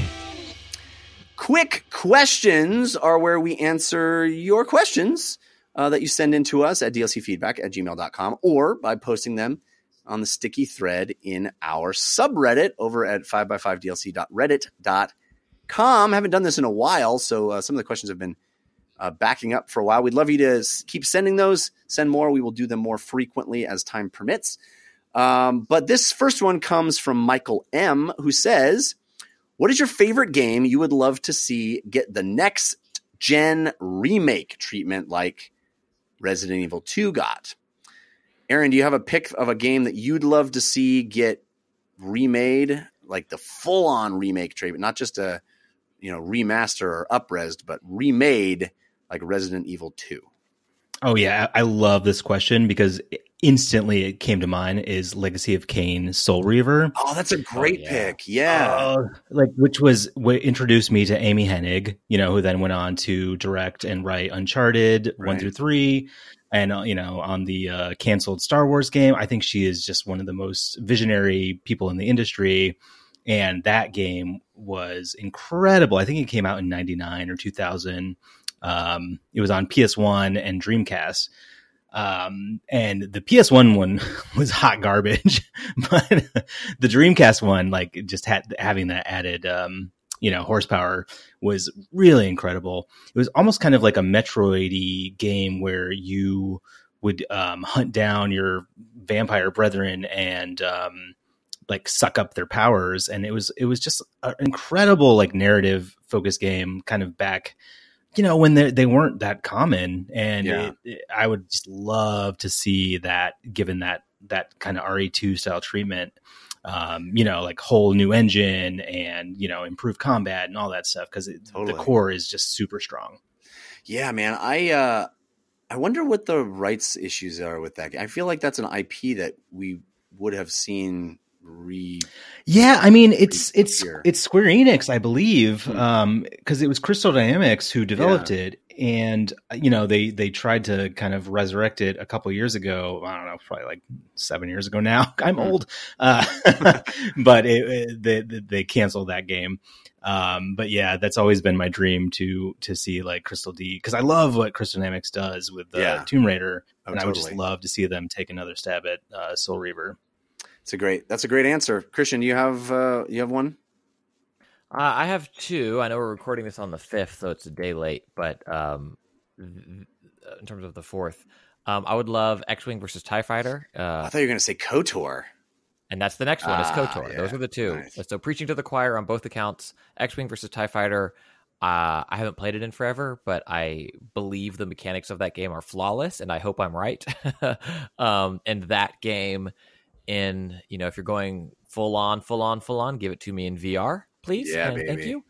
Quick questions are where we answer your questions uh, that you send in to us at dlcfeedback at gmail.com or by posting them on the sticky thread in our subreddit over at 5x5dlc.reddit.com. Haven't done this in a while, so uh, some of the questions have been uh, backing up for a while. We'd love you to keep sending those. Send more. We will do them more frequently as time permits. Um, but this first one comes from Michael M., who says, What is your favorite game you would love to see get the next gen remake treatment like Resident Evil 2 got? Aaron, do you have a pick of a game that you'd love to see get remade, like the full on remake treatment, not just a you know remaster or upresed, but remade like Resident Evil 2? Oh yeah, I I love this question because instantly it came to mind is Legacy of Kain Soul Reaver. Oh, that's a great yeah. pick. Yeah. Uh, like which was what introduced me to Amy Hennig, you know, who then went on to direct and write Uncharted one through three, and uh, you know, on the uh, canceled Star Wars game. I think she is just one of the most visionary people in the industry, and that game was incredible. I think it came out in '99 or 2000. Um, it was on PS1 and Dreamcast. Um, and the PS1 one [LAUGHS] was hot garbage, [LAUGHS] but the Dreamcast one, like just had having that added, um, you know, horsepower was really incredible. It was almost kind of like a Metroid game where you would, um, hunt down your vampire brethren and, um, like suck up their powers. And it was, it was just an incredible, like narrative focused game kind of back, you know, when they they weren't that common, and Yeah. it, it- I would just love to see that given that that kind of RE two style treatment, um, you know, like whole new engine and you know improved combat and all that stuff because Totally. the core is just super strong. Yeah, man. I uh I wonder what the rights issues are with that. I feel like that's an IP that we would have seen re Yeah, I mean it's it's here. it's Square Enix, I believe, Hmm. um, because it was Crystal Dynamics who developed it, and you know they they tried to kind of resurrect it a couple years ago. I don't know, probably like seven years ago now. [LAUGHS] I'm Hmm. old, uh, [LAUGHS] but it, it, they they canceled that game. Um, but yeah, that's always been my dream to to see like Crystal D because I love what Crystal Dynamics does with the Yeah. Tomb Raider, Oh, and I would just love to see them take another stab at uh, Soul Reaver. It's a great that's a great answer. Christian, you have uh you have one? Uh, I have two. I know we're recording this on the fifth, so it's a day late. But um, th- in terms of the fourth, um, I would love X-wing versus Tie Fighter, I uh, thought you were gonna say KOTOR. and that's the next one. It's Ah, Kotor. yeah. Those are the two. Nice. So preaching to the choir on both accounts. X-wing versus Tie Fighter. Uh, I haven't played it in forever, but I believe the mechanics of that game are flawless, and I hope I'm right. [LAUGHS] um, and that game, in you know, if you're going full on, full on, full on, give it to me in VR, please. Yeah, and Thank you.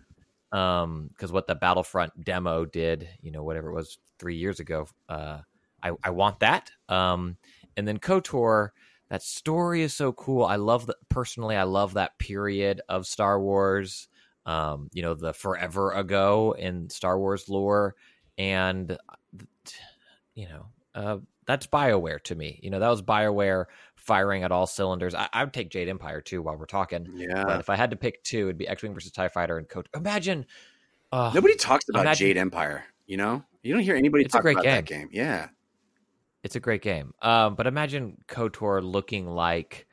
Um, because what the Battlefront demo did, you know, whatever it was three years ago, uh, I I want that. Um, and then Kotor, that story is so cool. I love that personally. I love that period of Star Wars. Um, you know, the forever ago in Star Wars lore, and uh, you know, uh, that's Bioware to me. You know, that was Bioware firing at all cylinders. I, I would take Jade Empire too while we're talking. Yeah. But Yeah. if I had to pick two, it'd be X Wing versus Tie Fighter and Kotor. Imagine. Uh, Nobody talks about Imagine- Jade Empire. You know, you don't hear anybody It's a talk great about that game. Yeah. It's a great game. Um, but imagine KOTOR looking like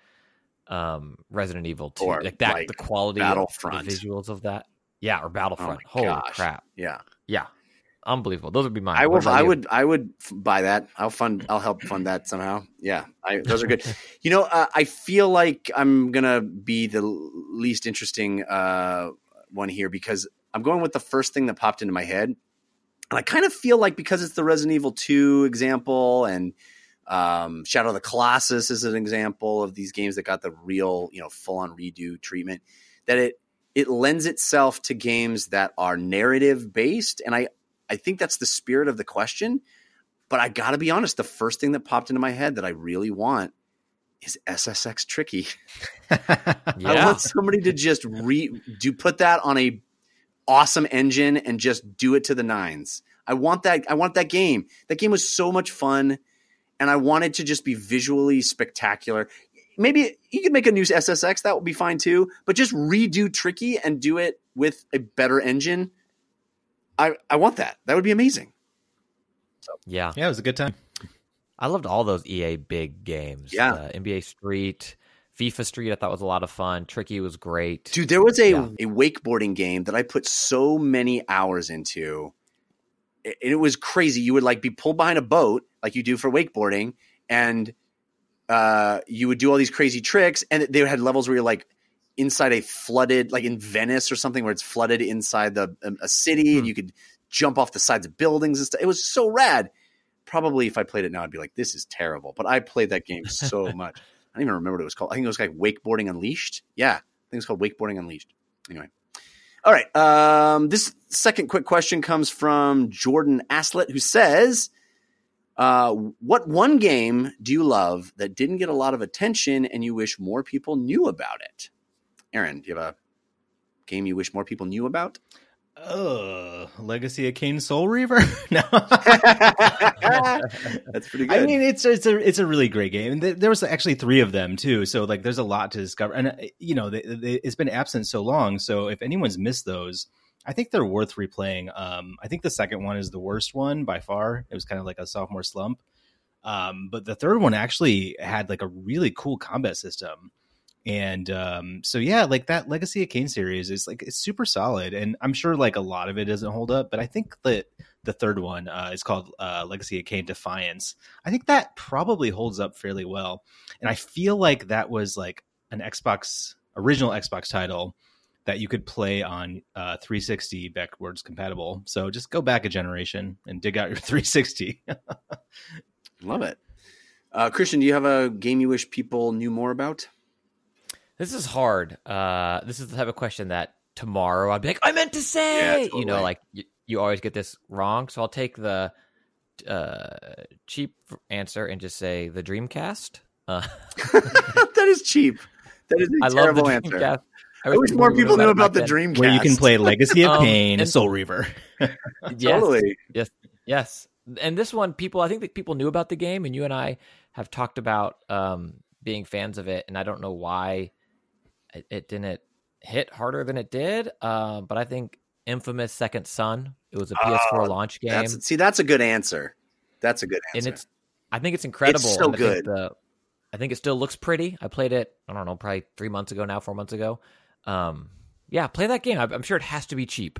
um, Resident Evil 2. Or like that, like the quality Battlefront. of the visuals of that. Yeah, or Oh Battlefront. my Holy gosh. crap. Yeah. Yeah. Unbelievable. Those would be mine. I will. I you? would. I would buy that. I'll fund. I'll help fund that somehow. Yeah, I, those are good. [LAUGHS] you know, uh, I feel like I'm gonna be the least interesting uh, one here because I'm going with the first thing that popped into my head, and I kind of feel like because it's the Resident Evil 2 example and um, Shadow of the Colossus is an example of these games that got the real, you know, full on redo treatment. That it it lends itself to games that are narrative based, and I I think that's the spirit of the question. But I got to be honest, the first thing that popped into my head that I really want is SSX Tricky. [LAUGHS] I want somebody to just re do put that on a awesome engine and just do it to the nines. I want that. I want that game. That game was so much fun, and I wanted to just be visually spectacular. Maybe you could make a new SSX. That would be fine too. But just redo Tricky and do it with a better engine. I I want that. That would be amazing. yeah. Yeah, it was a good time. I loved all those EA big games. Yeah. Uh, NBA Street, FIFA Street, I thought was a lot of fun. Tricky was great. Dude, there was a, Yeah. a wakeboarding game that I put so many hours into. It, it was crazy. You would like be pulled behind a boat like you do for wakeboarding, and uh, you would do all these crazy tricks. And they had levels where you're like inside a flooded, like in Venice or something, where it's flooded inside the um, a city, Hmm. and you could jump off the sides of buildings and stuff. It was so rad. Probably if I played it now, I'd be like, "This is terrible." But I played that game [LAUGHS] so much. I don't even remember what it was called. I think it was like Wakeboarding Unleashed. Yeah, I think it's called Wakeboarding Unleashed. Anyway. All right. Um, this second quick question comes from Jordan Aslett, who says, uh, What one game do you love that didn't get a lot of attention and you wish more people knew about it? Aaron, do you have a game you wish more people knew about? Oh, Legacy of Kain Soul Reaver. [LAUGHS] no, [LAUGHS] That's pretty good. I mean it's it's a it's a really great game, and th- there was actually three of them too. So like, there's a lot to discover, and uh, you know, they, they, it's been absent so long. So if anyone's missed those, I think they're worth replaying. Um, I think the second one is the worst one by far. It was kind of like a sophomore slump. Um, but the third one actually had like a really cool combat system. And um, so yeah, like that Legacy of Kain series is like it's super solid, and I'm sure like a lot of it doesn't hold up, but I think that the third one uh, is called uh, Legacy of Kain Defiance. I think that probably holds up fairly well, and I feel like that was like an Xbox original Xbox title that you could play on uh, 360 backwards compatible. So just go back a generation and dig out your [LAUGHS] 360. [LAUGHS] Love it. Uh, Christian, do you have a game you wish people knew more about? This is hard. Uh, this is the type of question that tomorrow I'd be like, I meant to say, you know, like you, you always get this wrong. So I'll take the uh, cheap answer and just say the Dreamcast. Uh, [LAUGHS] that is cheap. That is a I love the terrible answer. Dreamcast. I wish more people knew about the back. Dreamcast. where you can play Legacy of [LAUGHS] Um, Kain and- Soul Reaver. [LAUGHS] Yes, Totally. Yes. Yes, and this one, people, I think that people knew about the game, and you and I have talked about um, being fans of it, and I don't know why it, it didn't hit harder than it did. Uh, but I think Infamous Second Son, it was a PS4 Oh, launch game, That's, see, that's a good answer. That's a good answer. and it's, I think it's incredible. so and I think good. the- I think it still looks pretty. I played it, I don't know, probably three months ago now, four months ago. Um, yeah, play that game. I'm I'm sure it has to be cheap.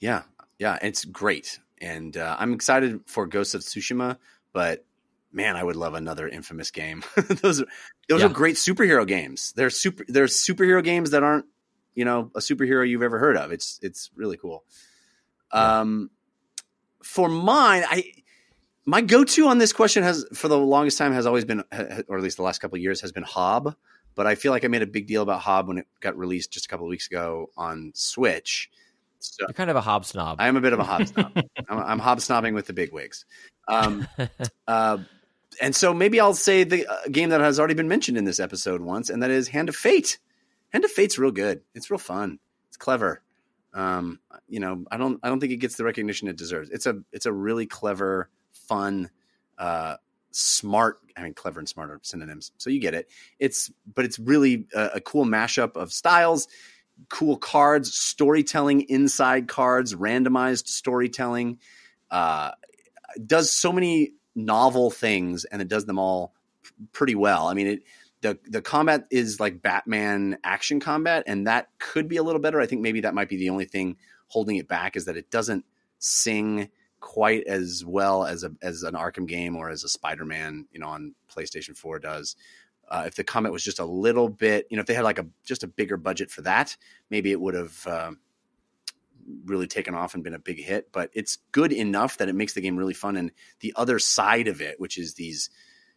Yeah, yeah, it's great, and uh, I'm excited for Ghost of Tsushima. But man, I would love another Infamous game. [LAUGHS] those are those Yeah. are great superhero games. They're super. They're superhero games that aren't you know a superhero you've ever heard of. It's it's really cool. Um, for mine, I my go to on this question has for the longest time has always been, or at least the last couple of years, has been Hob. But I feel like I made a big deal about Hob when it got released just a couple of weeks ago on Switch. So You're kind of a hob snob. I am a bit of a hobsnob. [LAUGHS] I'm, I'm hobsnobbing with the big wigs. Um, [LAUGHS] uh, and so maybe I'll say the uh, game that has already been mentioned in this episode once, and that is Hand of Fate. Hand of Fate's real good. It's real fun. It's clever. Um, you know, I don't, I don't think it gets the recognition it deserves. It's a, it's a really clever, fun, uh, smart. I mean, clever and smart are synonyms, so you get it. It's, but it's really a, a cool mashup of styles cool cards, storytelling inside cards, randomized storytelling. Uh, does so many novel things, and it does them all pretty well. I mean, it the the combat is like Batman action combat, and that could be a little better. I think maybe that might be the only thing holding it back is that it doesn't sing quite as well as a as an Arkham game or as a Spider Man, you know, on PlayStation Four does. Uh, if the comment was just a little bit, you know, if they had like a just a bigger budget for that, maybe it would have um, really taken off and been a big hit. But it's good enough that it makes the game really fun. And the other side of it, which is these,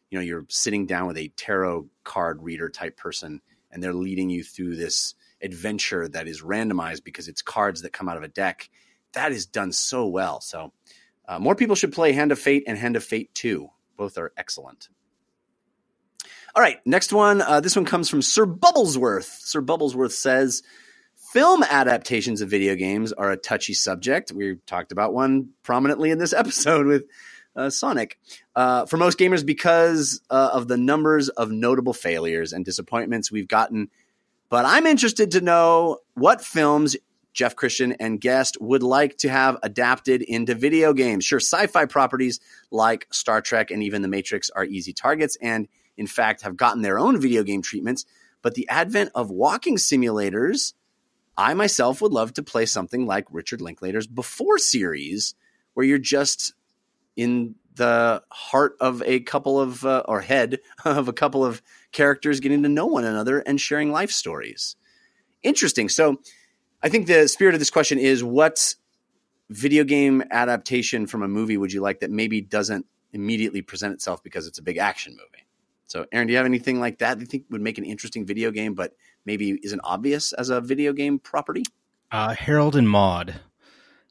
you know, you're sitting down with a tarot card reader type person, and they're leading you through this adventure that is randomized because it's cards that come out of a deck. That is done so well. So uh, more people should play Hand of Fate and Hand of Fate Two. Both are excellent. All right, next one. Uh, this one comes from Sir Bubblesworth. Sir Bubblesworth says, Film adaptations of video games are a touchy subject. We talked about one prominently in this [LAUGHS] episode with uh, Sonic. Uh, for most gamers, because uh, of the numbers of notable failures and disappointments we've gotten. But I'm interested to know what films Jeff Christian and guest would like to have adapted into video games. Sure, sci fi properties like Star Trek and even The Matrix are easy targets and, in fact, have gotten their own video game treatments. But the advent of walking simulators, I myself would love to play something like Richard Linklater's Before series, where you're just in the heart of a couple of, uh, or head [LAUGHS] of a couple of characters getting to know one another and sharing life stories. Interesting. So, I think the spirit of this question is what video game adaptation from a movie would you like that maybe doesn't immediately present itself because it's a big action movie? So, Aaron, do you have anything like that that you think would make an interesting video game, but maybe isn't obvious as a video game property? Uh, Harold and Maude.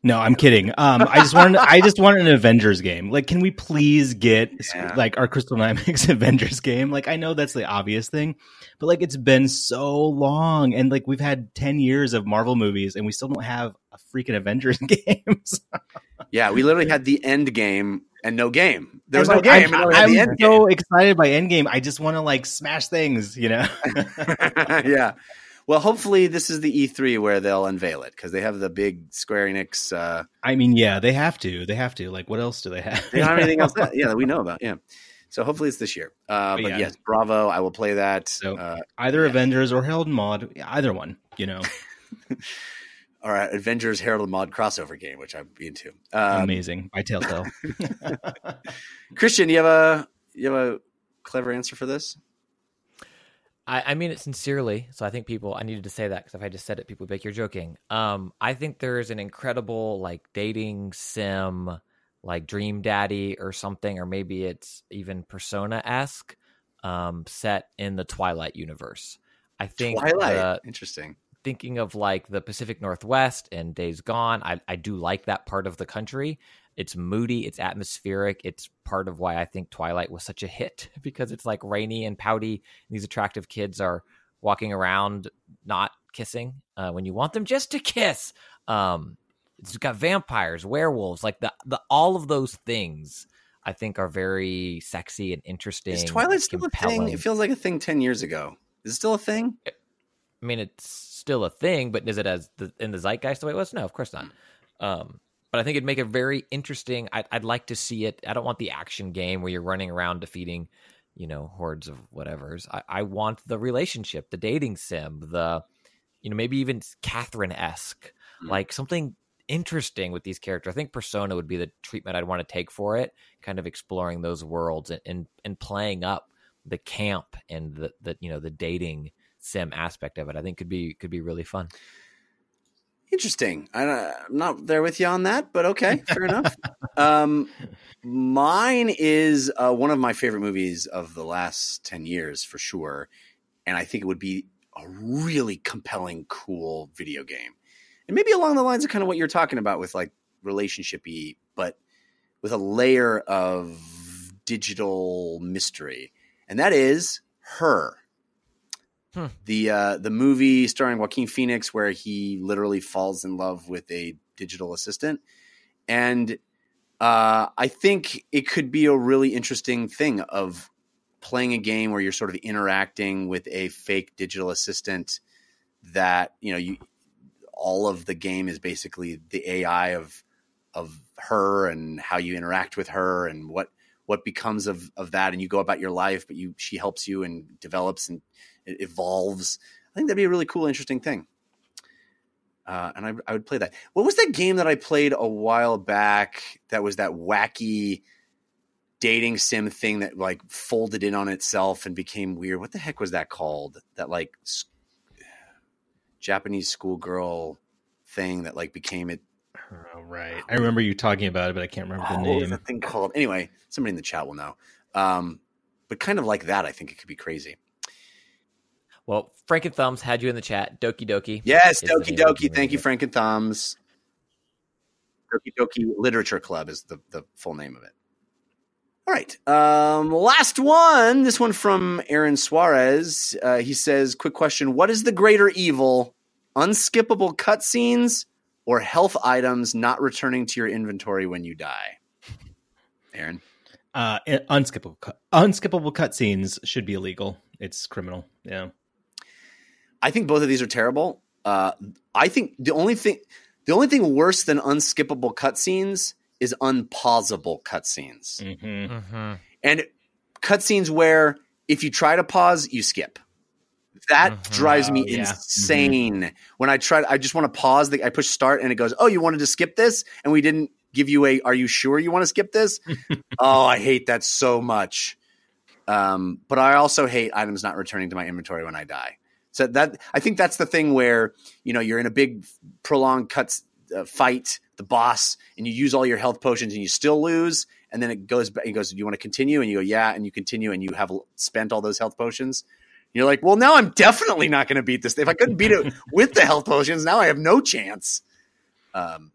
No, I'm kidding. Um, I just wanted, I just want an Avengers game. Like, can we please get [LAUGHS] Yeah. like our Crystal Dynamics [LAUGHS] Avengers game? Like, I know that's the obvious thing, but like, it's been so long, and like we've had ten years of Marvel movies, and we still don't have a freaking Avengers [LAUGHS] games. Yeah, we literally had the end game and no game. There was no game. I'm, and we I'm the end so excited by Endgame. I just want to like smash things, you know. [LAUGHS] yeah. Well, hopefully this is the E3 where they'll unveil it because they have the big Square Enix. Uh, I mean, yeah, they have to. They have to. Like, what else do they have? they don't have anything [LAUGHS] else that, yeah, that we know about. Yeah. So hopefully it's this year. Uh, But but yeah. yes, bravo. I will play that. So- uh, Either Yeah. Avengers or Harold and Maude, either one. You know, [LAUGHS] [LAUGHS] all right, Avengers Harold and Maude crossover game, which I'd be into. Um, amazing by Telltale. [LAUGHS] Christian, you have a you have a clever answer for this? I, I mean it sincerely, so I think people. I needed to say that because if I just said it, people would be like, "You're joking." Um, I think there's an incredible like dating sim, like Dream Daddy or something, or maybe it's even Persona esque, um, set in the Twilight universe. I think Twilight. the- Interesting. thinking of like the Pacific Northwest and Days Gone, I, I do like that part of the country. It's moody, it's atmospheric. It's part of why I think Twilight was such a hit [LAUGHS] because it's like rainy and pouty. And these attractive kids are walking around not kissing uh, when you want them just to kiss. Um, it's got vampires, werewolves, like the, the all of those things. I think are very sexy and interesting. Is Twilight still a thing? It feels like a thing ten years ago. Is it still a thing? I mean, it's still a thing, but is it as the, in the zeitgeist the way it was? No, of course not. Um, but I think it'd make it very interesting. I'd, I'd like to see it. I don't want the action game where you're running around defeating, you know, hordes of whatevers. I, I want the relationship, the dating sim, the, you know, maybe even Catherine esque, Mm. like something interesting with these characters. I think Persona would be the treatment I'd want to take for it, kind of exploring those worlds and and, and playing up the camp and the, the you know the dating sim aspect of it. I think could be could be really fun. Interesting. I, uh, I'm not there with you on that, but okay, fair [LAUGHS] enough. Um, mine is uh, one of my favorite movies of the last 10 years for sure. And I think it would be a really compelling, cool video game. And maybe along the lines of kind of what you're talking about with like relationshipy, but with a layer of digital mystery. And that is her. Hmm. The uh, the movie starring Joaquin Phoenix, where he literally falls in love with a digital assistant, and uh, I think it could be a really interesting thing of playing a game where you're sort of interacting with a fake digital assistant that you know you all of the game is basically the AI of of her and how you interact with her and what what becomes of of that. And you go about your life but you she helps you and develops and evolves. I think that'd be a really cool interesting thing. Uh, and I, I would play that. What was that game that i played a while back that was that wacky dating sim thing that like folded in on itself and became weird? What the heck was that called? That like japanese schoolgirl thing that like became it Oh, right. I remember you talking about it, but I can't remember the Oh, what was name. that thing called? Anyway, somebody in the chat will know. Um, but kind of like that, I think it could be crazy. Well, Frank and Thumbs had you in the chat. Doki Doki. Yes, Doki name of the Doki. Thank you. Frank and Thumbs. Doki Doki Literature Club is the, the full name of it. All right. Um, last one. This one from Aaron Suarez. Uh, he says, Quick question What is the greater evil? Unskippable cutscenes or health items not returning to your inventory when you die? Aaron. Uh, unskippable unskippable cutscenes should be illegal. It's criminal. Yeah. I think both of these are terrible. Uh, I think the only thing, the only thing worse than unskippable cutscenes is unpausable cutscenes, Mm-hmm. Mm-hmm. and cutscenes where if you try to pause, you skip. That Mhm. drives me Oh, yeah. insane. When I try, I just want to pause. The, I push start, and it goes, "Oh, you wanted to skip this, and we didn't give you a. Are you sure you want to skip this? [LAUGHS] oh, I hate that so much. Um, but I also hate items not returning to my inventory when I die. So that I think that's the thing where you know you're in a big prolonged cuts uh, fight, the boss, and you use all your health potions and you still lose, and then it goes back. He goes, "Do you want to continue?" And you go, "Yeah," and you continue, and you have spent all those health potions. You're like, "Well, now I'm definitely not going to beat this. If I couldn't beat it with the health potions, now I have no chance." Um,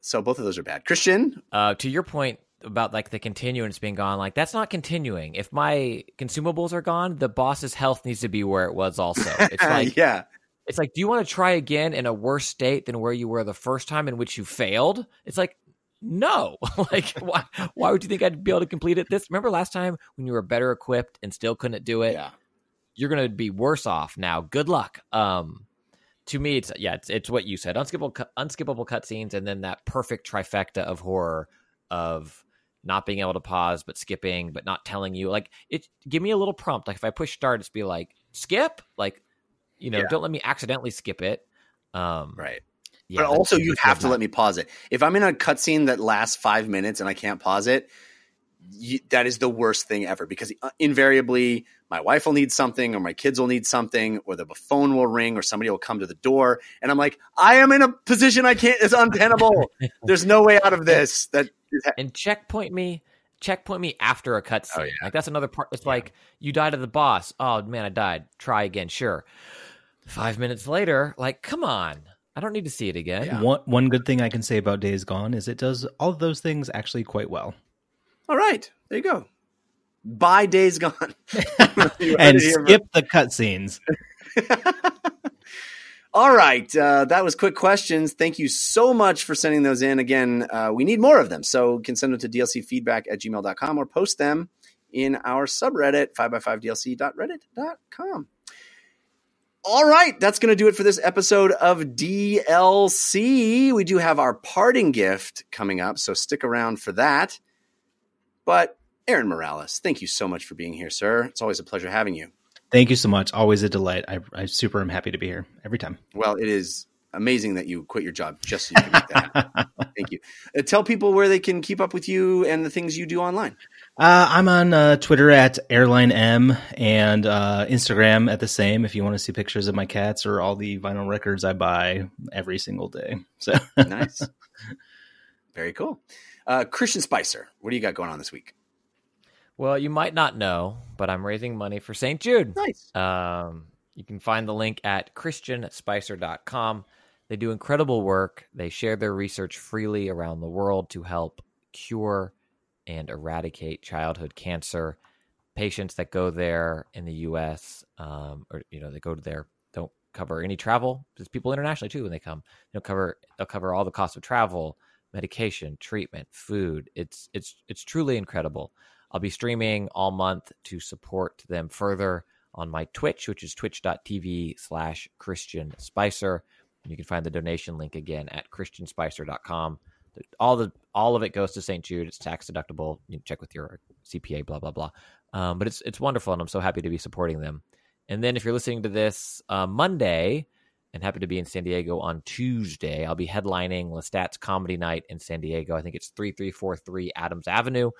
so both of those are bad. Christian, Uh, to your point about like the continuance being gone, like that's not continuing. If my consumables are gone, the boss's health needs to be where it was. Also, it's [LAUGHS] like yeah, it's like, do you want to try again in a worse state than where you were the first time in which you failed? It's like, no. [LAUGHS] like, why? Why would you think I'd be able to complete it? This remember last time when you were better equipped and still couldn't do it? yeah. You're gonna be worse off now. Good luck. Um, to me, it's yeah, it's, it's what you said. Unskippable, cu- unskippable cutscenes, and then that perfect trifecta of horror of not being able to pause but skipping but not telling you like it give me a little prompt like if i push start it's be like skip like you know Yeah. don't let me accidentally skip it um Right. yeah, but also, you have to let me pause it. If I'm in a cutscene that lasts five minutes and I can't pause it, you, that is the worst thing ever because uh, invariably my wife will need something or my kids will need something or the phone will ring or somebody will come to the door and I'm like, I am in a position I can't, it's untenable. [LAUGHS] There's no way out of this. That and checkpoint me checkpoint me after a cutscene Oh, yeah. like that's another part it's like you died to the boss oh man i died try again sure five minutes later like come on i don't need to see it again Yeah. One one good thing I can say about Days Gone is it does all of those things actually quite well. all right. There you go. Buy Days Gone. [LAUGHS] [LAUGHS] And skip the cutscenes. [LAUGHS] All right. Uh, that was quick questions. Thank you so much for sending those in. Again, uh, we need more of them. So you can send them to dlcfeedback at gmail.com or post them in our subreddit, 5x5dlc.reddit.com. All right. That's going to do it for this episode of DLC. We do have our parting gift coming up, so stick around for that. But Aaron Morales, thank you so much for being here, sir. It's always a pleasure having you. Thank you so much. Always a delight. I, I super am happy to be here every time. Well, it is amazing that you quit your job just so you can make that happen. [LAUGHS] Thank you. Uh, tell people where they can keep up with you and the things you do online. Uh, I'm on uh, Twitter at Airline M and uh, Instagram at the same. If you want to see pictures of my cats or all the vinyl records I buy every single day. So [LAUGHS] Nice. Very cool. Uh, Christian Spicer, what do you got going on this week? Well, you might not know, but I'm raising money for St. Jude. Nice. Um, you can find the link at christianspicer.com. They do incredible work. They share their research freely around the world to help cure and eradicate childhood cancer. Patients that go there in the U.S. Um, or you know they go to there don't cover any travel. There's people internationally too when they come. They'll cover they'll cover all the cost of travel, medication, treatment, food. It's it's it's truly incredible. I'll be streaming all month to support them further on my Twitch, which is twitch.tv slash Christian Spicer. And you can find the donation link again at christianspicer.com. All the all of it goes to St. Jude. It's tax deductible. You check with your CPA, blah blah blah. Um, but it's it's wonderful, and I'm so happy to be supporting them. And then if you're listening to this uh, Monday, and happen to be in San Diego on Tuesday, I'll be headlining Lestat's Comedy Night in San Diego. I think it's three three four three Adams Avenue.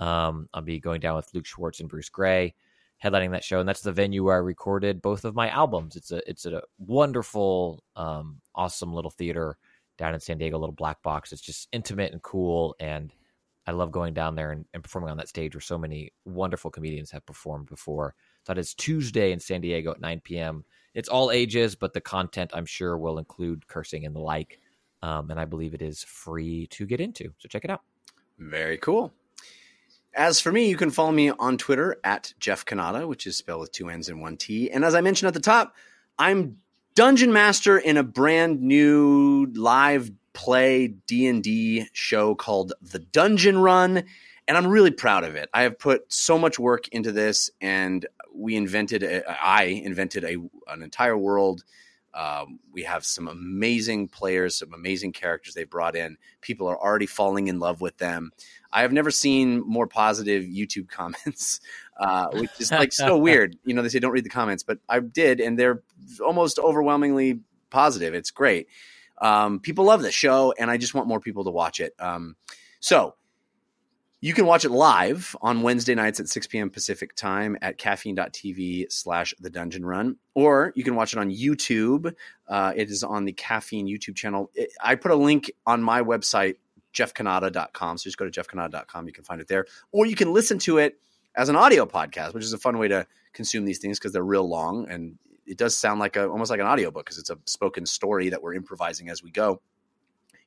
Um, I'll be going down with Luke Schwartz and Bruce Gray, headlining that show, and that's the venue where I recorded both of my albums. It's a it's a wonderful, um, awesome little theater down in San Diego, a little black box. It's just intimate and cool, and I love going down there and, and performing on that stage where so many wonderful comedians have performed before. So that is Tuesday in San Diego at 9 p.m. It's all ages, but the content I'm sure will include cursing and the like. Um, and I believe it is free to get into. So check it out. Very cool. As for me, you can follow me on Twitter at Jeff Cannata, which is spelled with two N's and one T. And as I mentioned at the top, I'm dungeon master in a brand new live play D&D show called The Dungeon Run, and I'm really proud of it. I have put so much work into this and we invented a, I invented a an entire world um, we have some amazing players, some amazing characters they brought in. People are already falling in love with them. I have never seen more positive YouTube [LAUGHS] comments, uh, which is like so [LAUGHS] weird. You know, they say don't read the comments, but I did, and they're almost overwhelmingly positive. It's great. Um, people love the show, and I just want more people to watch it. Um, so you can watch it live on Wednesday nights at 6 p.m. Pacific time at caffeine.tv slash the dungeon run. Or you can watch it on YouTube. Uh, it is on the caffeine YouTube channel. It, I put a link on my website, jeffcannata.com. So just go to jeffcannata.com. You can find it there. Or you can listen to it as an audio podcast, which is a fun way to consume these things because they're real long and it does sound like a almost like an audiobook because it's a spoken story that we're improvising as we go.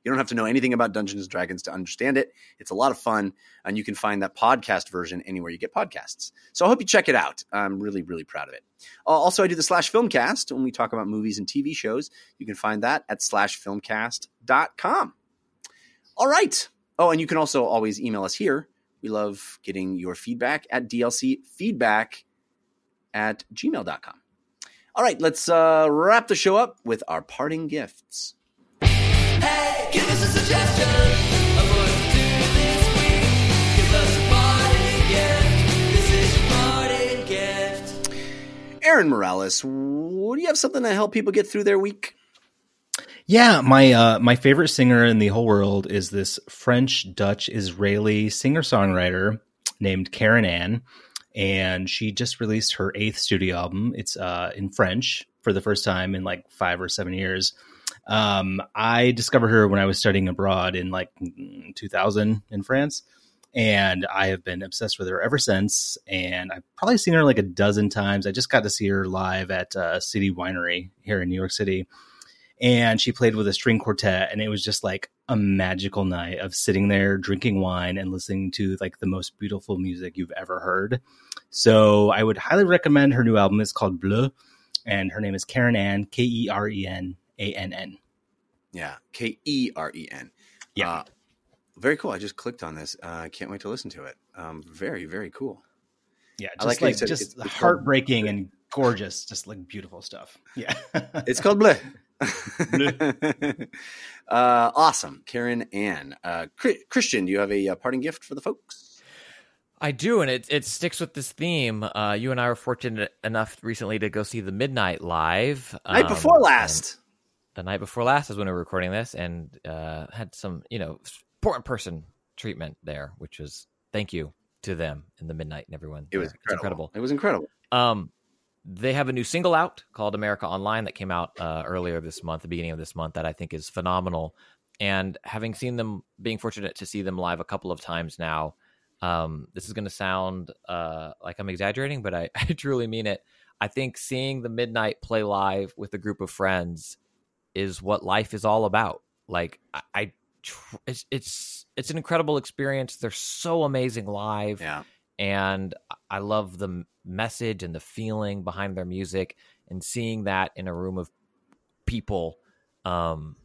You don't have to know anything about Dungeons and Dragons to understand it. It's a lot of fun, and you can find that podcast version anywhere you get podcasts. So I hope you check it out. I'm really, really proud of it. Also, I do the Slash Filmcast when we talk about movies and TV shows. You can find that at slashfilmcast.com. All right. Oh, and you can also always email us here. We love getting your feedback at dlcfeedback at gmail.com. All right, let's uh, wrap the show up with our parting gifts. Hey, give us a suggestion of what this week. Give us a parting gift. This is your parting gift. Aaron Morales, what do you have something to help people get through their week? Yeah, my uh, my favorite singer in the whole world is this French Dutch Israeli singer songwriter named Keren Ann, and she just released her eighth studio album. It's uh, in French for the first time in like five or seven years. Um, I discovered her when I was studying abroad in like 2000 in France, and I have been obsessed with her ever since. And I've probably seen her like a dozen times. I just got to see her live at uh, City Winery here in New York City and she played with a string quartet and it was just like a magical night of sitting there drinking wine and listening to like the most beautiful music you've ever heard so i would highly recommend her new album it's called bleu and her name is keren ann k-e-r-e-n-a-n-n Yeah, K E R E N. Yeah. Uh, very cool. I just clicked on this. Uh, I can't wait to listen to it. Um, very, very cool. yeah I just like like, said just it's- it's called- heartbreaking and gorgeous just like beautiful stuff yeah It's called Bleh. [LAUGHS] [LAUGHS] uh, awesome. Keren Ann. Uh, Christian, do you have a uh, parting gift for the folks? I do, and it it sticks with this theme. Uh, you and I were fortunate enough recently to go see the Midnight Live Night um, before last. the night before last is when we were recording this, and uh, had some you know important person treatment there, which was thank you to them in the midnight and everyone. It was incredible. incredible. It was incredible. Um, they have a new single out called America Online that came out uh, earlier this month, the beginning of this month, that I think is phenomenal. And having seen them, being fortunate to see them live a couple of times now, um, this is going to sound uh, like I'm exaggerating, but I, [LAUGHS] I truly mean it. I think seeing the Midnight play live with a group of friends is what life is all about. Like I, I tr- it's it's it's an incredible experience. They're so amazing live Yeah. And I love the message and the feeling behind their music and seeing that in a room of people um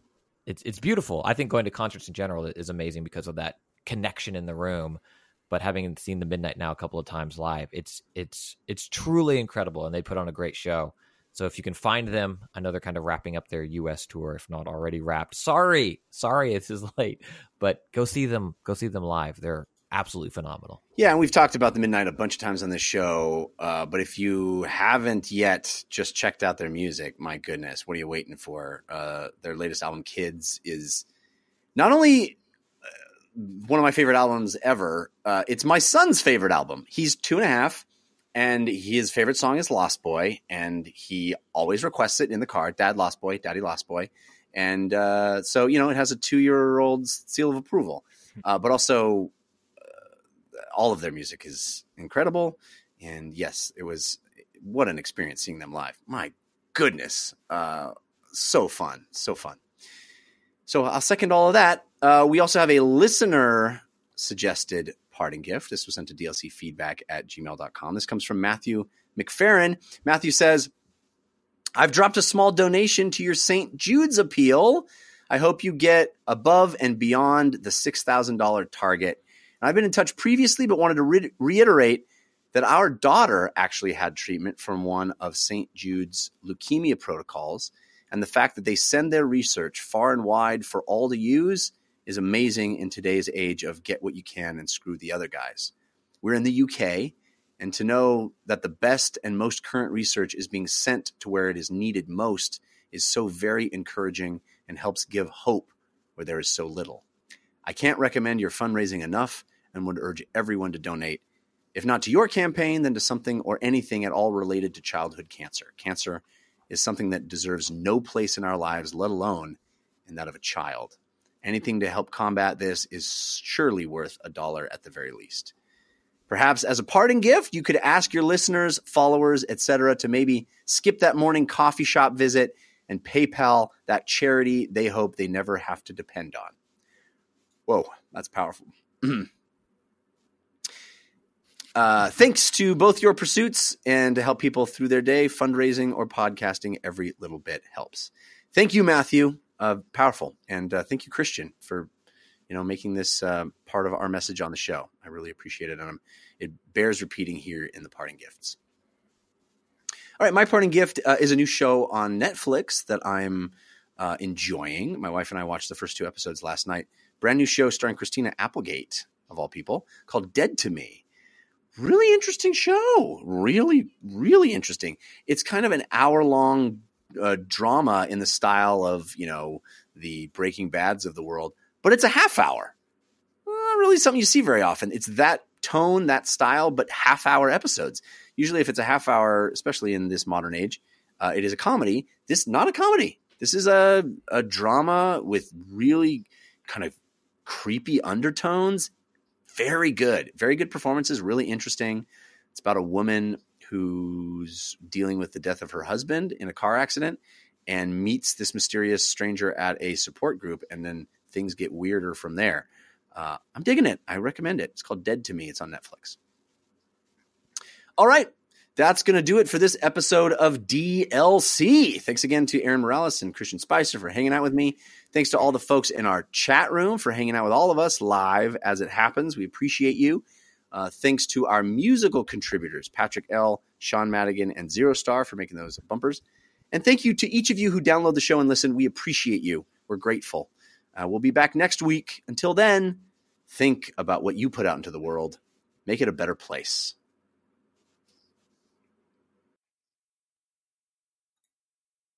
it's it's beautiful. I think going to concerts in general is amazing because of that connection in the room. But having seen the Midnight now a couple of times live, it's it's it's truly incredible, and they put on a great show. So if you can find them, I know they're kind of wrapping up their U.S. tour, if not already wrapped. Sorry, sorry, [LAUGHS] this is late, but go see them. Go see them live. They're absolutely phenomenal. Yeah, and we've talked about the Midnight a bunch of times on this show. Uh, but if you haven't yet just checked out their music, my goodness, what are you waiting for? Uh, their latest album, Kids, is not only uh, one of my favorite albums ever. Uh, it's my son's favorite album. He's two and a half, and his favorite song is Lost Boy, and he always requests it in the car. Dad, Lost Boy, Daddy, Lost Boy, and uh, so you know it has a two-year-old's seal of approval, uh, but also all of their music is incredible. And yes, it was what an experience seeing them live. My goodness, uh, so fun, so fun. So I'll second all of that. Uh, we also have a listener suggested parting gift. This was sent to DLC feedback at gmail.com. This comes from Matthew McFerrin. Matthew says, I've dropped a small donation to your St. Jude's appeal. I hope you get above and beyond the $6,000 target. And I've been in touch previously, but wanted to re- reiterate that our daughter actually had treatment from one of St. Jude's leukemia protocols. And the fact that they send their research far and wide for all to use is amazing in today's age of get what you can and screw the other guys. We're in the UK, and to know that the best and most current research is being sent to where it is needed most is so very encouraging and helps give hope where there is so little. I can't recommend your fundraising enough and would urge everyone to donate, if not to your campaign, then to something or anything at all related to childhood cancer. Cancer is something that deserves no place in our lives, let alone in that of a child. Anything to help combat this is surely worth a dollar at the very least. Perhaps as a parting gift, you could ask your listeners, followers, etc., to maybe skip that morning coffee shop visit and PayPal that charity they hope they never have to depend on. Whoa, that's powerful. [CLEARS THROAT] uh, thanks to both your pursuits and to help people through their day, fundraising or podcasting, every little bit helps. Thank you, Matthew. Uh, powerful, and uh, thank you, Christian, for you know making this uh, part of our message on the show. I really appreciate it, and I'm, it bears repeating here in the parting gifts. All right, my parting gift uh, is a new show on Netflix that I'm uh, enjoying. My wife and I watched the first two episodes last night. Brand new show starring Christina Applegate, of all people, called Dead to Me. Really interesting show. Really, really interesting. It's kind of an hour long uh, drama in the style of, you know, the Breaking Bads of the world, but it's a half hour. Not really something you see very often. It's that tone, that style, but half hour episodes. Usually, if it's a half hour, especially in this modern age, uh, it is a comedy. This not a comedy. This is a a drama with really kind of creepy undertones. Very good, very good performances. Really interesting. It's about a woman who's dealing with the death of her husband in a car accident and meets this mysterious stranger at a support group, and then things get weirder from there. Uh, I'm digging it. I recommend it. It's called Dead to Me. It's on Netflix. All right. That's going to do it for this episode of DLC. Thanks again to Aaron Morales and Christian Spicer for hanging out with me. Thanks to all the folks in our chat room for hanging out with all of us live as it happens. We appreciate you. Uh, thanks to our musical contributors, Patrick L., Sean Madigan, and Zero Star for making those bumpers. And thank you to each of you who download the show and listen. We appreciate you. We're grateful. Uh, we'll be back next week. Until then, think about what you put out into the world. Make it a better place.